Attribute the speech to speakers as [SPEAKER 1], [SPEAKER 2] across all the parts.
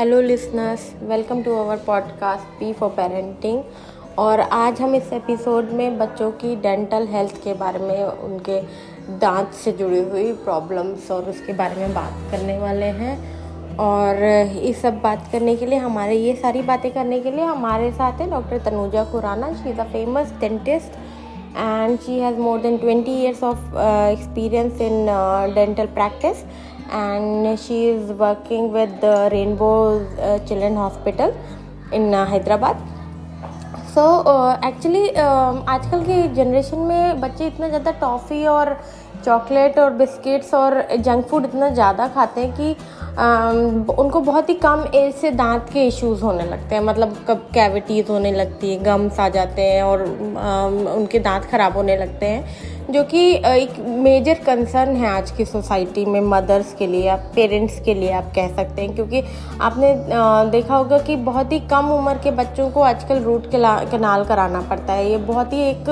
[SPEAKER 1] Hello listeners welcome to our podcast P for parenting और आज हम इस एपिसोड में बच्चों की डेंटल हेल्थ के बारे में, उनके दांत से जुड़ी हुई प्रॉब्लम्स और उसके बारे में बात करने वाले हैं। और ये सब बात करने के लिए, हमारे ये सारी बातें करने के लिए हमारे साथ है doctor Tanuja Khurana she is a famous dentist and she has more than twenty years of experience in dental practice and she is working with the Rainbow uh, Children Hospital in uh, Hyderabad. So actually आजकल की generation में बच्चे इतना ज़्यादा toffee और chocolate और biscuits और junk food इतना ज़्यादा खाते हैं कि um, उनको बहुत ही कम एज से दांत के इश्यूज़ होने लगते हैं। मतलब कब कैविटीज़ होने लगती है गम्स आ जाते हैं और um, उनके दांत ख़राब होने लगते हैं जो कि एक मेजर कंसर्न है आज की सोसाइटी में मदर्स के लिए या पेरेंट्स के लिए आप कह सकते हैं। क्योंकि आपने देखा होगा कि बहुत ही कम उम्र के बच्चों को आजकल रूट कनाल कराना पड़ता है। ये बहुत ही एक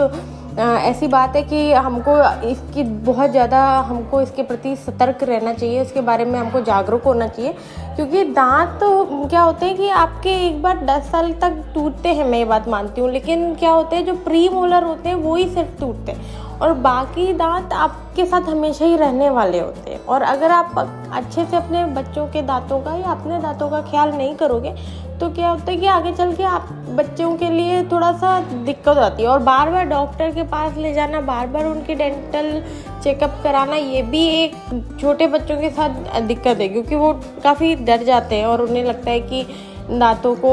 [SPEAKER 1] ऐसी बात है कि हमको इसकी बहुत ज़्यादा हमको इसके प्रति सतर्क रहना चाहिए, इसके बारे में हमको जागरूक होना चाहिए। क्योंकि दांत क्या होते हैं कि आपके एक बार दस साल तक टूटते हैं, मैं ये बात मानती हूँ। लेकिन क्या होते हैं, जो प्री मोलर होते हैं, वो ही सिर्फ़ टूटते हैं। और बाकी दांत आपके साथ हमेशा ही रहने वाले होते हैं। और अगर आप अच्छे से अपने बच्चों के दांतों का या अपने दांतों का ख्याल नहीं करोगे तो क्या होता है कि आगे चल के आप बच्चों के लिए थोड़ा सा दिक्कत आती है। और बार बार डॉक्टर के पास ले जाना, बार बार उनके डेंटल चेकअप कराना, ये भी एक छोटे बच्चों के साथ दिक्कत है, क्योंकि वो काफ़ी डर जाते हैं और उन्हें लगता है कि दांतों को,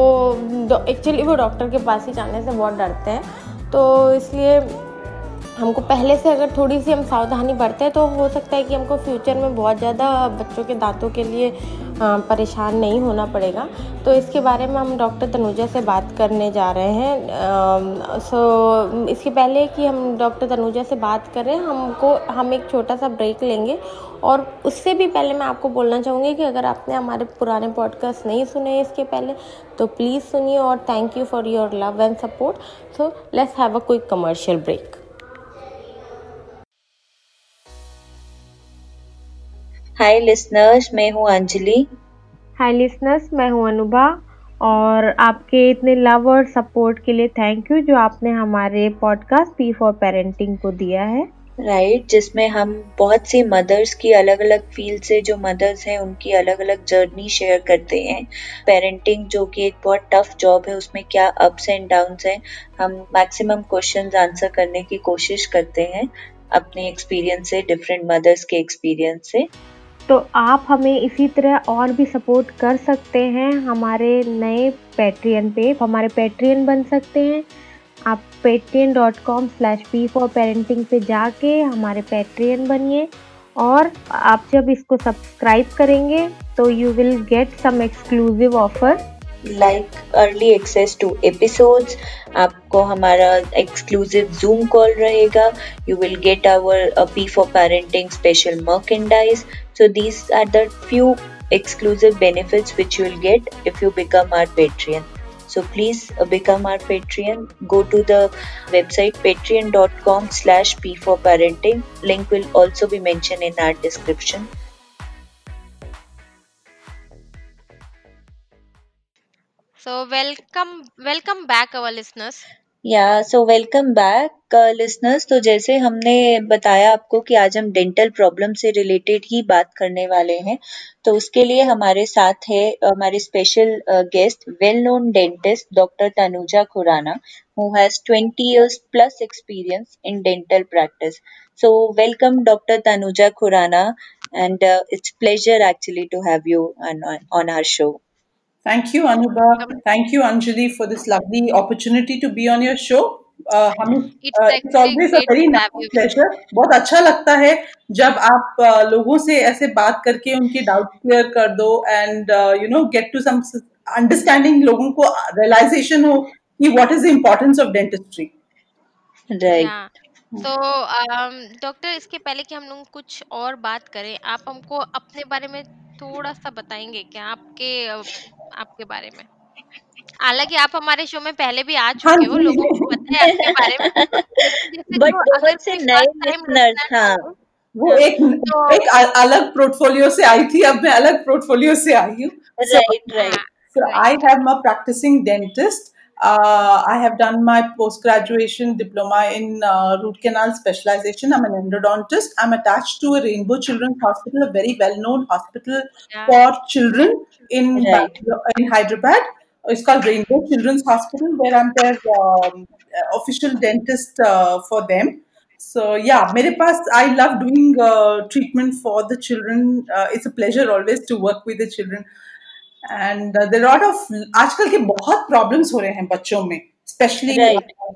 [SPEAKER 1] एक्चुअली वो डॉक्टर के पास ही जाने से बहुत डरते हैं। तो इसलिए हमको पहले से अगर थोड़ी सी हम सावधानी बरतें तो हो सकता है कि हमको फ्यूचर में बहुत ज़्यादा बच्चों के दांतों के लिए परेशान नहीं होना पड़ेगा। तो इसके बारे में हम डॉक्टर तनुजा से बात करने जा रहे हैं। सो इसके पहले कि हम डॉक्टर तनुजा से बात करें, हमको, हम एक छोटा सा ब्रेक लेंगे। और उससे भी पहले मैं आपको बोलना चाहूँगी कि अगर आपने हमारे पुराने पॉडकास्ट नहीं सुने इसके पहले तो प्लीज़ सुनिए और thank you for your love and support so let's have a quick commercial break
[SPEAKER 2] hi listeners मैं हूँ अंजलि।
[SPEAKER 1] हाय लिसनर्स मैं हूँ अनुभा और आपके इतने लव और सपोर्ट के लिए थैंक यू जो आपने हमारे पॉडकास्ट पी फॉर पेरेंटिंग को दिया है।
[SPEAKER 2] राइट right, जिसमें हम बहुत सी मदर्स की अलग अलग फ़ील्ड से जो मदर्स हैं उनकी अलग अलग जर्नी शेयर करते हैं। पेरेंटिंग जो कि एक बहुत टफ जॉब है उसमें क्या अप्स एंड डाउन्स हैं हम मैक्सिमम क्वेश्चंस आंसर करने की कोशिश करते हैं अपने एक्सपीरियंस से डिफरेंट मदर्स के एक्सपीरियंस से।
[SPEAKER 1] तो आप हमें इसी तरह और भी सपोर्ट कर सकते हैं हमारे नए पेट्रियन पे। हमारे पेट्रियन बन सकते हैं। आप Patreon dot com slash P for parenting पे जाके हमारे पेट्रियन बनिए और आप जब इसको सब्सक्राइब करेंगे तो you will get some exclusive offer
[SPEAKER 2] like early access to episodes आपको हमारा एक्सक्लूसिव जूम कॉल रहेगा। You will get our P for parenting special merchandise So these are the few exclusive benefits which you will get if you become our Patreon. So please uh, become our Patreon. Go to the website patreon.com slash p for parenting. Link will also be mentioned in our description.
[SPEAKER 1] So welcome welcome back our listeners.
[SPEAKER 2] या so welcome back listeners तो जैसे हमने बताया आपको कि आज हम dental problem से रिलेटेड ही बात करने वाले हैं तो उसके लिए हमारे साथ है हमारे special guest well known dentist doctor Tanuja Khurana who has 20 years plus experience in dental practice so welcome doctor Tanuja Khurana and it's pleasure actually to have you on our show
[SPEAKER 3] thank you Anubhav thank you Anjali for this lovely opportunity to be on your show बहुत अच्छा लगता है जब आप लोगों से ऐसे बात करके उनके डाउट क्लियर कर दो and you know get to some understanding लोगों को रियलाइजेशन हो कि what is the importance of dentistry
[SPEAKER 2] right
[SPEAKER 1] तो डॉक्टर इसके पहले कि हम लोग कुछ और बात करें आप हमको अपने बारे में थोड़ा सा बताएँगे क्या आपके आपके बारे में? हालाँकि आप हमारे शो में पहले भी आ हाँ चुके हो लोगों को पता है आपके बारे में।
[SPEAKER 2] बट बहुत से नए लिसनर्स हाँ
[SPEAKER 3] वो हाँ, एक तो, एक अलग पोर्टफोलियो से आई थी अब मैं अलग पोर्टफोलियो से आई हूँ।
[SPEAKER 2] Right
[SPEAKER 3] right right. I have my practicing dentist. Uh, I have done my post graduation diploma in uh, root canal specialization. I'm an endodontist. I'm attached to a Rainbow Children's Hospital, a very well known hospital yeah. for children in, right. in Hyderabad. It's called Rainbow Children's Hospital, where I'm their um, official dentist uh, for them. So yeah, mere paas, I love doing uh, treatment for the children. Uh, it's a pleasure always to work with the children. And there lot of आजकल के बहुत problems हो रहे हैं बच्चों में specially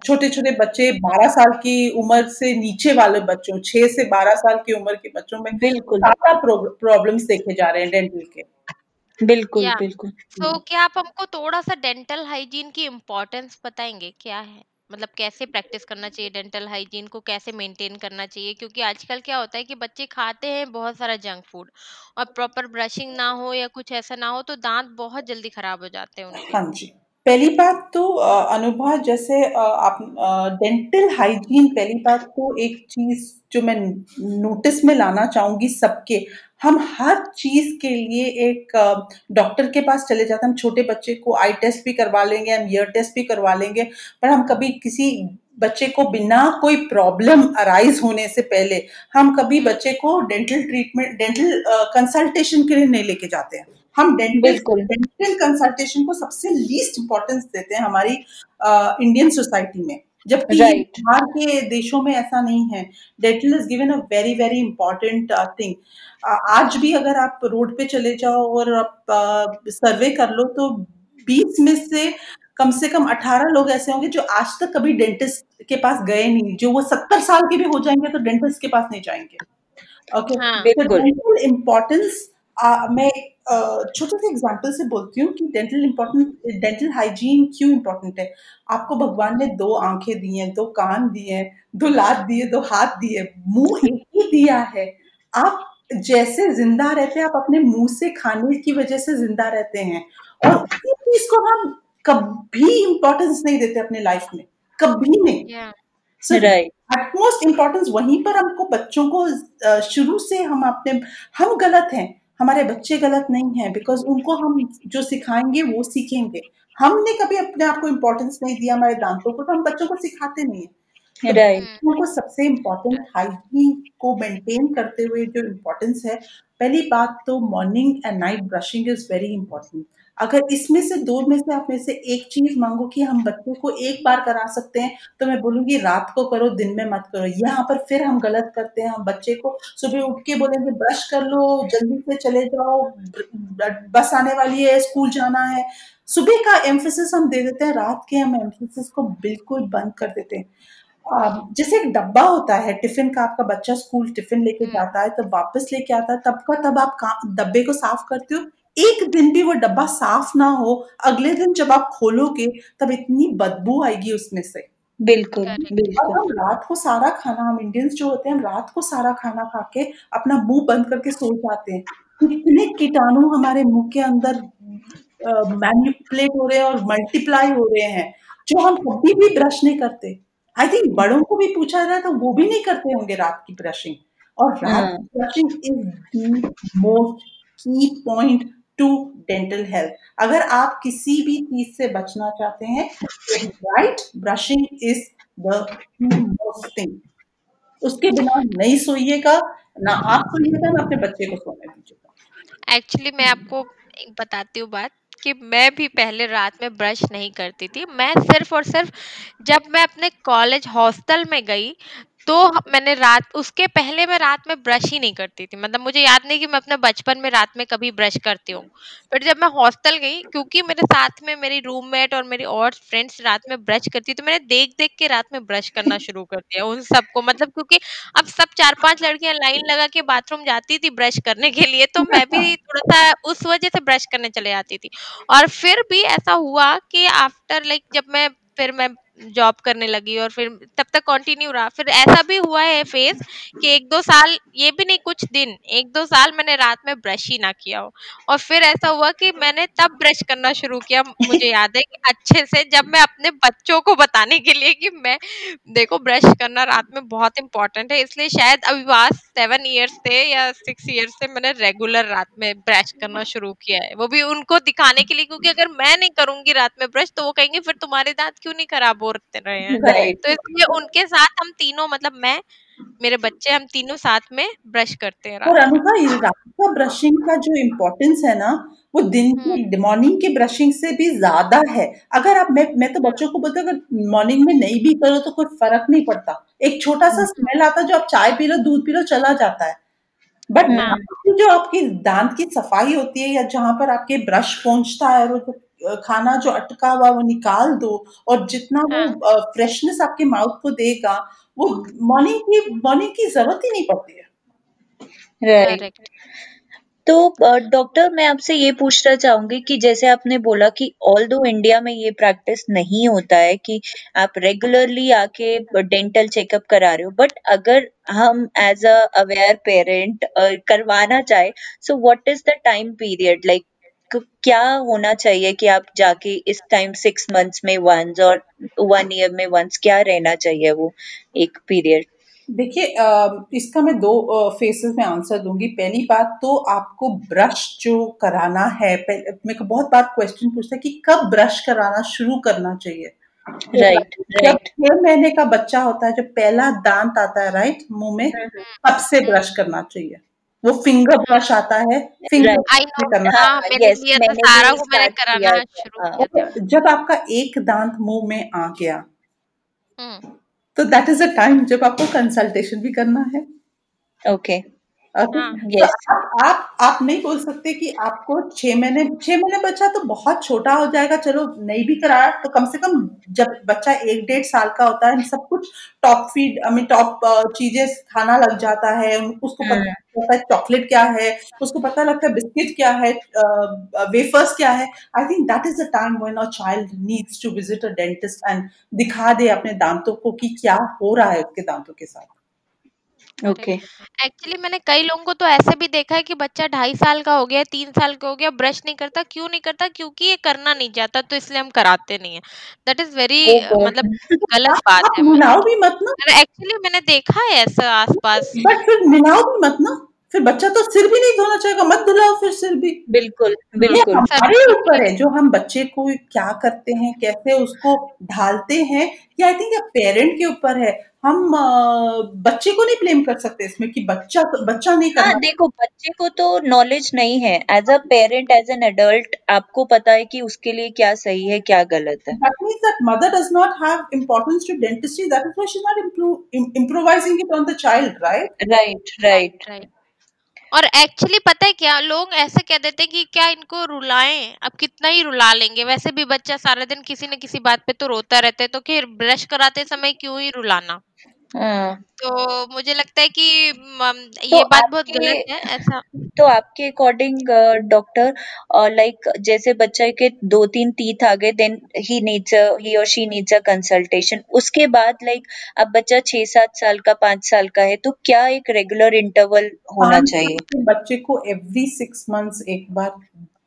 [SPEAKER 3] छोटे छोटे बच्चे 12 साल की उम्र से नीचे वाले बच्चों 6 से 12 साल की उम्र के बच्चों में
[SPEAKER 2] बिल्कुल।
[SPEAKER 3] ज़्यादा प्रॉब्लम्स देखे जा रहे हैं डेंटल के।
[SPEAKER 2] बिल्कुल बिल्कुल।
[SPEAKER 4] तो क्या आप हमको थोड़ा सा डेंटल हाइजीन की इम्पोर्टेंस बताएँगे? क्या है? मतलब कैसे प्रैक्टिस करना चाहिए, डेंटल हाइजीन को कैसे मेंटेन करना चाहिए? क्योंकि आजकल क्या होता है कि बच्चे खाते हैं बहुत सारा जंक फ़ूड और प्रॉपर ब्रशिंग ना हो या कुछ ऐसा ना हो तो दांत बहुत जल्दी खराब हो जाते हैं उनके
[SPEAKER 3] हाँ जी। पहली बात तो अनुभव जैसे आप डेंटल हाइजीन पहली बात तो एक चीज़ जो मैं नोटिस में लाना चाहूँगी सबके। हम हर चीज़ के लिए एक डॉक्टर के पास चले जाते हैं। हम छोटे बच्चे को आई टेस्ट भी करवा लेंगे, हम ईयर टेस्ट भी करवा लेंगे, पर हम कभी किसी बच्चे को बिना कोई प्रॉब्लम अराइज होने से पहले, हम कभी बच्चे को डेंटल ट्रीटमेंट डेंटल कंसल्टेशन के लिए नहीं लेके जाते हैं। हम डेंटल डेंटल कंसल्टेशन को सबसे लीस्ट इंपॉर्टेंस देते हैं हमारी इंडियन सोसाइटी में। जबकि right. बाहर के देशों में ऐसा नहीं है। Dental is given a very very important thing आज भी अगर आप रोड पे चले जाओ और आप सर्वे कर लो तो 20 में से कम से कम 18 लोग ऐसे होंगे जो आज तक कभी डेंटिस्ट के पास गए नहीं। जो वो 70 साल के भी हो जाएँगे तो डेंटिस्ट के पास नहीं जाएँगे। ओके डेंटल इम्पोर्टेंस मैं छोटे से एग्ज़ाम्पल से बोलती हूँ कि डेंटल इम्पोर्टेंट डेंटल हाइजीन क्यों इम्पोर्टेंट है? आपको भगवान ने दो आँखें दी हैं दो कान दिए हैं दो लात दिए दो हाथ दिए मुँह एक ही दिया है। आप जैसे ज़िंदा रहते हैं आप अपने मुँह से खाने की वजह से ज़िंदा रहते हैं। और उसी चीज़ को हम कभी इंपॉर्टेंस नहीं देते अपने लाइफ में। कभी नहीं। एटमोस्ट इम्पोर्टेंस वहीं पर हमको बच्चों को शुरू से हम अपने हम गलत हैं। हमारे बच्चे गलत नहीं है बिकॉज़ उनको हम जो सिखाएँगे वो सीखेंगे। हमने कभी अपने आप को इम्पोर्टेंस नहीं दिया हमारे दांतों को तो हम बच्चों को सिखाते नहीं है।
[SPEAKER 2] right.
[SPEAKER 3] को सबसे इम्पोर्टेंट हाइजीन को मेंटेन करते हुए जो इम्पोर्टेंस है पहली बात तो morning and night brushing is very important अगर इसमें से दो में से आप में से एक चीज़ मांगो कि हम बच्चे को एक बार करा सकते हैं तो मैं बोलूँगी रात को करो दिन में मत करो। यहाँ पर फिर हम गलत करते हैं हम बच्चे को सुबह उठ के बोलेंगे ब्रश कर लो जल्दी से चले जाओ बस आने वाली है स्कूल जाना है। सुबह का एम्फोसिस हम दे देते हैं रात के हम एम्फोसिस को बिल्कुल बंद कर देते हैं। जैसे एक डब्बा होता है टिफ़िन का आपका बच्चा स्कूल टिफ़िन लेके हम्म। जाता है तब वापस लेके आता है तब का तब आप डब्बे को साफ़ करते हो एक दिन भी वो डब्बा साफ़ ना हो अगले दिन जब आप खोलोगे तब इतनी बदबू आएगी उसमें से।
[SPEAKER 2] बिल्कुल बिल्कुल।
[SPEAKER 3] हम रात को सारा खाना हम इंडियंस जो होते हैं हम रात को सारा खाना खा के अपना मुँह बंद करके सो जाते हैं। कितने कीटाणु हमारे मुँह के अंदर मैनिपुलेट हो रहे हैं और मल्टीप्लाई हो रहे हैं जो हम कभी भी ब्रश नहीं करते। आई थिंक बड़ों को भी पूछा जाए तो वो भी नहीं करते होंगे रात की ब्रशिंग और रात की brushing is the most key point to dental health अगर आप किसी भी चीज़ से बचना चाहते हैं right brushing is the most thing उसके बिना नहीं सोइएगा, ना आप सोइएगा, ना अपने बच्चे को सोने दीजिएगा।
[SPEAKER 4] एक्चुअली मैं आपको बताती हूँ बात कि मैं भी पहले रात में ब्रश नहीं करती थी। मैं सिर्फ़ और सिर्फ़ जब मैं अपने कॉलेज हॉस्टल में गई तो मैंने रात उसके पहले मैं रात में ब्रश ही नहीं करती थी। मतलब मुझे याद नहीं कि मैं अपने बचपन में रात में कभी ब्रश करती हूँ। फिर जब मैं हॉस्टल गई क्योंकि मेरे साथ में मेरी रूममेट और मेरी और फ्रेंड्स रात में ब्रश करती तो मैंने देख देख के रात में ब्रश करना शुरू कर दिया उन सबको। मतलब क्योंकि अब सब चार पाँच लड़कियाँ लाइन लगा के बाथरूम जाती थी ब्रश करने के लिए तो मैं भी थोड़ा सा उस वजह से ब्रश करने चले जाती थी। और फिर भी ऐसा हुआ कि आफ्टर लाइक जब मैं फिर मैं जॉब करने लगी और फिर तब तक कंटिन्यू रहा। फिर ऐसा भी हुआ है फेस कि एक दो साल, ये भी नहीं कुछ दिन, एक दो साल मैंने रात में ब्रश ही ना किया हो। और फिर ऐसा हुआ कि मैंने तब ब्रश करना शुरू किया, मुझे याद है कि अच्छे से जब मैं अपने बच्चों को बताने के लिए कि मैं, देखो ब्रश करना रात में बहुत इंपॉर्टेंट है, इसलिए शायद अभी बात सेवन ईयर्स से या सिक्स ईयर्स से मैंने रेगुलर रात में ब्रश करना शुरू किया है। वो भी उनको दिखाने के लिए, क्योंकि अगर मैं नहीं करूँगी रात में ब्रश तो वो कहेंगे, फिर तुम्हारे दांत क्यों नहीं खराब होते रहे हैं। तो इसलिए उनके साथ हम तीनों मतलब मैं मेरे बच्चे हम तीनों साथ में ब्रश करते हैं
[SPEAKER 3] और अनुभा रात का ब्रशिंग का जो इम्पोर्टेंस है ना वो दिन की मॉर्निंग के ब्रशिंग से भी ज़्यादा है। अगर आप मैं मैं तो बच्चों को बोलती हूँ अगर मॉर्निंग में नहीं भी करो तो कोई फ़र्क नहीं पड़ता। एक छोटा सा स्मेल आता जो आप चाय पी लो दूध पी लो चला जाता है। बट जो आपकी दांत की सफ़ाई होती है या जहाँ पर आपके ब्रश पहुँचता है और खाना जो अटका हुआ वो निकाल दो और जितना वो फ्रेशनेस आपके माउथ को देगा वो मॉर्निंग की मॉर्निंग की ज़रूरत ही नहीं पड़ती है।
[SPEAKER 2] राइट तो डॉक्टर मैं आपसे ये पूछना चाहूँगी कि जैसे आपने बोला कि ऑल दो इंडिया में ये प्रैक्टिस नहीं होता है कि आप रेगुलरली आके डेंटल चेकअप करा रहे हो बट अगर हम एज अ अवेयर पेरेंट करवाना चाहे so what is the time period like क्या होना चाहिए कि आप जाके इस टाइम सिक्स मंथ्स में वंस और वन ईयर में वंस क्या रहना चाहिए वो एक पीरियड
[SPEAKER 3] देखिए इसका मैं दो फेसेस में आंसर दूँगी। पहली बात तो आपको ब्रश जो कराना है मेरे को बहुत बार क्वेश्चन पूछते हैं कि कब ब्रश कराना शुरू करना चाहिए?
[SPEAKER 2] राइट
[SPEAKER 3] राइट छह महीने का बच्चा होता है जब पहला दांत आता है राइट मुँह में हम्म, हम्म। तब से ब्रश करना चाहिए। वो फिंगर ब्रश आता है फिंगर करना हाँ, तो। किया जब आपका एक दांत मुँह में आ गया हम्म। तो दैट इज़ अ टाइम जब आपको कंसल्टेशन भी करना है
[SPEAKER 2] ओके okay.
[SPEAKER 3] हाँ। तो आप, आप आप नहीं बोल सकते कि आपको छह महीने छह महीने बच्चा तो बहुत छोटा हो जाएगा चलो नहीं भी कराया तो कम से कम जब बच्चा एक डेढ़ साल का होता है सब कुछ top feed I mean top चीज़ें खाना लग जाता है उसको पता हम्म। लगता है चॉकलेट क्या है उसको पता लगता है बिस्किट क्या है वेफर्स क्या है I think that is the time when a child needs to visit a dentist and दिखा दे अपने दांतों को कि क्या हो रहा है उसके दांतों के साथ
[SPEAKER 2] ओके।
[SPEAKER 4] एक्चुअली मैंने कई लोगों को तो ऐसे भी देखा है कि बच्चा ढाई साल का हो गया तीन साल का हो गया ब्रश नहीं करता क्यों नहीं करता? क्योंकि ये करना नहीं चाहता तो इसलिए हम कराते नहीं है। दैट इज़ वेरी मतलब गलत बात है।
[SPEAKER 3] मिलाओ भी मत ना।
[SPEAKER 4] एक्चुअली मैंने देखा है ऐसा आसपास।
[SPEAKER 3] बट फिर मिलाओ भी मत ना। फिर बच्चा तो सिर भी नहीं धोना चाहेगा मत धुलाओ फिर सिर भी।
[SPEAKER 2] बिल्कुल बिल्कुल।
[SPEAKER 3] हमारे ऊपर है जो हम बच्चे को क्या करते हैं कैसे उसको ढालते हैं ये आई थिंक पेरेंट के ऊपर है। हम बच्चे को नहीं ब्लेम कर सकते इसमें कि बच्चा बच्चा नहीं करना हाँ,
[SPEAKER 2] देखो बच्चे को तो नॉलेज नहीं है। As a parent as an adult आपको पता है कि उसके लिए क्या सही है क्या गलत है।
[SPEAKER 3] That means that mother does not have importance to dentistry that is why she's not improve, improvising it on the child right?
[SPEAKER 2] Right right. Right.
[SPEAKER 4] और एक्चुअली पता है क्या? लोग ऐसे कह देते हैं कि क्या इनको रुलाएँ? अब कितना ही रुला लेंगे। वैसे भी बच्चा सारा दिन किसी न किसी बात पे तो रोता रहता है तो फिर ब्रश कराते समय क्यों ही रुलाना? हाँ। तो मुझे लगता है कि ये तो बात बहुत गलत है ऐसा
[SPEAKER 2] तो आपके अकॉर्डिंग डॉक्टर लाइक जैसे बच्चे के दो तीन टीथ आ गए देन ही नीड्स ही और शी नीड्स अ कंसल्टेशन उसके बाद लाइक अब बच्चा छह सात साल का पाँच साल का है तो क्या एक रेगुलर इंटरवल होना चाहिए
[SPEAKER 3] बच्चे को एवरी सिक्स मंथ्स एक बार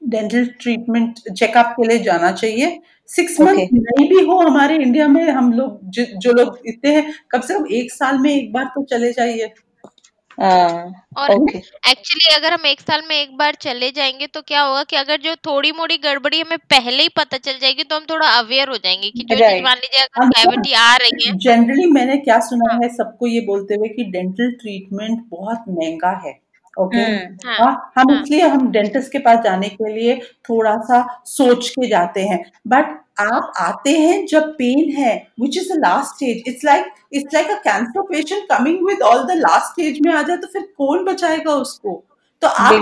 [SPEAKER 3] डेंटल ट्रीटमेंट चेकअप के लिए जाना चाहिए सिक्स मंथ okay. नहीं भी हो हमारे इंडिया में हम लोग ज, जो लोग इतने हैं कम से कम एक साल में एक बार तो चले जाइए
[SPEAKER 4] और एक्चुअली okay. अगर हम एक साल में एक बार चले जाएँगे तो क्या होगा कि अगर जो थोड़ी मोड़ी गड़बड़ी हमें पहले ही पता चल जाएगी तो हम थोड़ा अवेयर हो जाएँगे कि जो चीज़ मान लीजिए अगर कैविटी आ रही है
[SPEAKER 3] जनरली मैंने क्या सुना हाँ. है सबको ये बोलते हुए कि डेंटल ट्रीटमेंट बहुत महँगा है ओके हम्म। हाँ, हाँ, हम हाँ। इसलिए हम डेंटिस्ट के पास जाने के लिए थोड़ा सा सोच के जाते हैं बट आप आते हैं जब पेन है which is the last stage it's like it's like a cancer patient coming with all the last stage में आ जाए तो फिर कौन बचाएगा उसको तो आप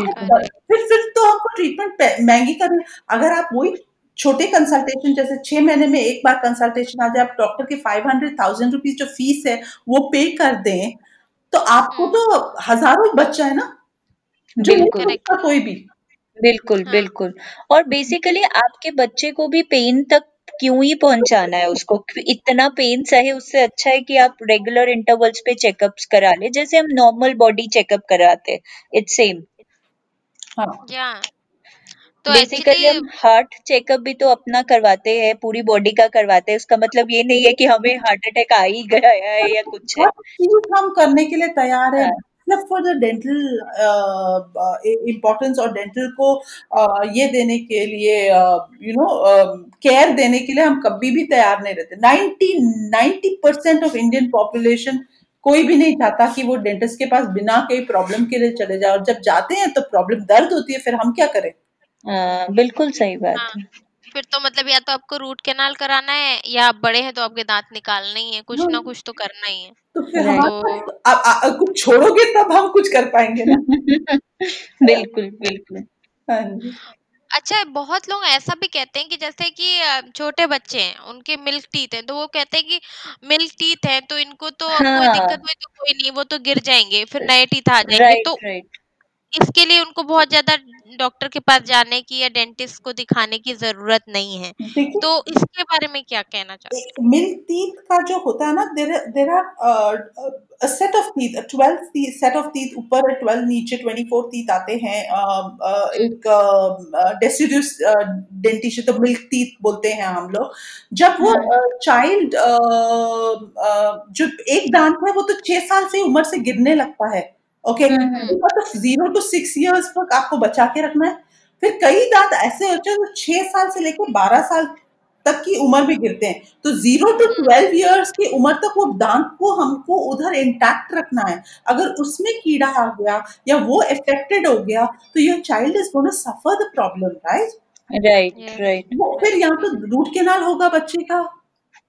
[SPEAKER 3] फिर फिर तो हमको ट्रीटमेंट महँगी करनी अगर आप वही छोटे कंसल्टेशन जैसे छह महीने में एक बार कंसल्टेशन आ जाए आप डॉक्टर के फाइव हंड्रेड थाउज़ेंड रुपीज़ जो फ़ीस है वो पे कर दें तो आपको हम्म। तो हज़ारों बच्चा है ना
[SPEAKER 2] बिल्कुल।
[SPEAKER 3] कोई भी।
[SPEAKER 2] बिल्कुल हाँ। बिल्कुल। और बेसिकली आपके बच्चे को भी पेन तक क्यों ही पहुंचाना है उसको? इतना पेन सहे उससे अच्छा है कि आप रेगुलर इंटरवल्स पे चेकअप्स करा ले जैसे हम नॉर्मल बॉडी चेकअप कराते इट्स सेम
[SPEAKER 4] हाँ।
[SPEAKER 2] तो बेसिकली हम हार्ट चेकअप भी तो अपना करवाते हैं पूरी बॉडी का करवाते हैं उसका मतलब ये नहीं है कि हमें हार्ट अटैक आ ही गया है या कुछ है।
[SPEAKER 3] हम करने के लिए तैयार है। मतलब फॉर द डेंटल इम्पोर्टेंस और डेंटल को uh, ये देने के लिए यू नो केयर देने के लिए हम कभी भी तैयार नहीं रहते। Ninety ninety percent of Indian population कोई भी नहीं चाहता कि वो डेंटिस्ट के पास बिना कोई प्रॉब्लम के लिए चले जाए। और जब जाते हैं तो प्रॉब्लम दर्द होती है फिर हम क्या करें?
[SPEAKER 2] आ, बिल्कुल सही बात हाँ, है।
[SPEAKER 4] फिर तो मतलब या तो आपको रूट कैनाल कराना है या आप बड़े हैं तो आपके दांत निकालना ही है कुछ ना हाँ। कुछ तो करना ही है
[SPEAKER 3] तो फिर तो, कुछ छोड़ोगे तब हम कुछ कर पाएँगे ना
[SPEAKER 2] बिल्कुल बिल्कुल हाँ
[SPEAKER 4] अच्छा बहुत लोग ऐसा भी कहते हैं कि जैसे कि छोटे बच्चे हैं उनके मिल्क टीथ हैं तो वो कहते हैं कि मिल्क टीथ है तो इनको तो हाँ। कोई दिक्कत हुई तो कोई नहीं वो तो गिर जाएँगे फिर नए टीथ आ जाएँगे
[SPEAKER 2] राइट,
[SPEAKER 4] तो
[SPEAKER 2] राइट.
[SPEAKER 4] इसके लिए उनको बहुत ज़्यादा डॉक्टर के पास जाने की या डेंटिस्ट को दिखाने की ज़रूरत नहीं है। तो इसके बारे में क्या कहना चाहते
[SPEAKER 3] मिल्क टीथ का जो होता है ना there there are set of teeth set of teeth ऊपर ट्वेल्व नीचे ट्वेंटी फोर टीथ आते हैं। Uh, uh, एक डेसिड्यूस डेंटिशन तो मिल्क टीथ बोलते हैं हम लोग। जब वो चाइल्ड जो एक दांत है वो तो छह साल से उम्र से गिरने लगता है। Okay zero to six years तक आपको बचा के रखना है। फिर कई दांत ऐसे होते हैं जो छह साल से लेकर बारह साल तक की उम्र में गिरते हैं। तो ज़ीरो टू ट्वेल्व इयर्स की उम्र तक वो दांत को हमको उधर इंटैक्ट रखना है। अगर उसमें कीड़ा आ गया या वो इफेक्टेड हो गया तो your child is gonna suffer the problem right
[SPEAKER 2] right right
[SPEAKER 3] फिर यहाँ तो रूट केनाल होगा बच्चे का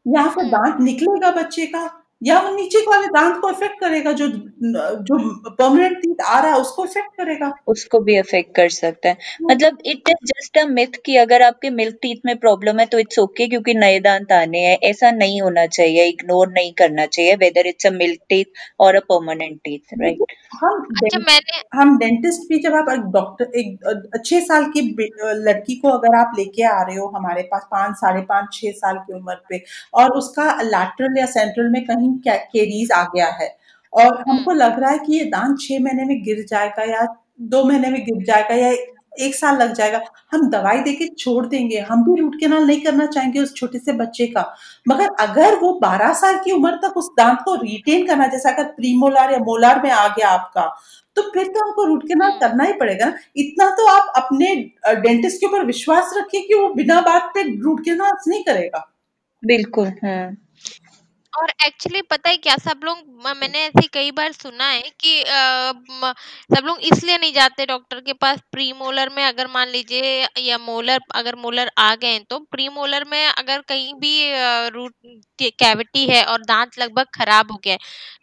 [SPEAKER 3] या फिर hmm. दांत निकलेगा बच्चे का। या वो नीचे वाले दांत को इफ़ेक्ट करेगा जो जो परमानेंट टीथ आ रहा है उसको इफ़ेक्ट करेगा।
[SPEAKER 2] उसको भी इफ़ेक्ट कर सकता है। हाँ। मतलब it is just a myth कि अगर आपके मिल्क टीथ में प्रॉब्लम है तो इट्स ओके okay क्योंकि नए दांत आने हैं। ऐसा नहीं होना चाहिए इग्नोर नहीं करना चाहिए whether it's a milk teeth और अ परमानेंट टीथ राइट
[SPEAKER 3] हम अच्छा मैंने हम डेंटिस्ट भी जब आप डॉक्टर एक छह साल की लड़की को अगर आप लेके आ रहे हो हमारे पास पाँच साढ़े पाँच छह साल की उम्र पे और उसका लैटरल या सेंट्रल में कहीं केरीज आ गया है और हम्म। हमको लग रहा है कि ये दांत छह महीने में गिर जाएगा या दो महीने में गिर जाएगा या एक साल लग जाएगा। हम दवाई देके छोड़ देंगे। हम भी रूट केनाल नहीं करना चाहेंगे उस छोटे से बच्चे का। मगर अगर वो 12 साल की उम्र तक उस दांत को रिटेन करना जैसा अगर प्रीमोलार या मोलार में आ गया आपका तो फिर तो हमको रूट केनाल हम्म। करना ही पड़ेगा ना। इतना तो आप अपने डेंटिस्ट के ऊपर विश्वास रखिए कि वो बिना बात पे रूट केनाल नहीं करेगा।
[SPEAKER 2] बिल्कुल हाँ
[SPEAKER 4] और एक्चुअली पता है क्या सब लोग मैंने ऐसे कई बार सुना है कि आ, सब लोग इसलिए नहीं जाते डॉक्टर के पास प्री मोलर में अगर मान लीजिए या मोलर अगर मोलर आ गए तो प्री मोलर में अगर कहीं भी रूट कैविटी है और दांत लगभग खराब हो गया है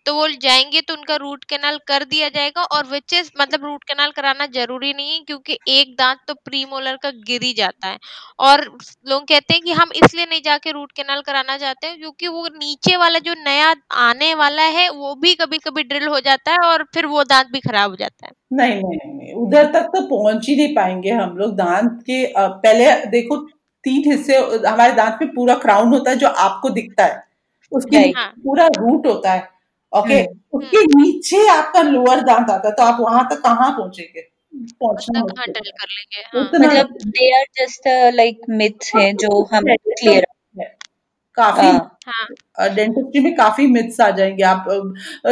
[SPEAKER 4] तो वो जाएँगे तो उनका रूट कैनाल कर दिया जाएगा और विच इज़ मतलब रूट कैनाल कराना ज़रूरी नहीं है क्योंकि एक दांत तो प्री मोलर का गिर ही जाता है। और लोग कहते हैं कि हम इसलिए नहीं जाके रूट कैनाल कराना चाहते हैं क्योंकि वो नीचे वाला जो नया आने वाला है वो भी कभी कभी ड्रिल हो जाता है और फिर वो दांत भी खराब हो जाता है।
[SPEAKER 3] नहीं नहीं नहीं उधर तक तो पहुँच ही नहीं पाएँगे हम लोग। दांत के पहले देखो तीन हिस्से हमारे दांत में पूरा क्राउन होता है जो आपको दिखता है। उसके हाँ। पूरा रूट होता है। Okay hmm. उसके नीचे आपका लोअर दांत आता है तो आप वहाँ तक कहाँ पहुँचेंगे?
[SPEAKER 2] पहुँचना कर लेंगे हाँ। मतलब they are just like myths हैं जो हम क्लियर
[SPEAKER 3] काफ़ी हाँ। डेंटिस्ट्री में काफ़ी मिथ्स आ जाएँगे। आप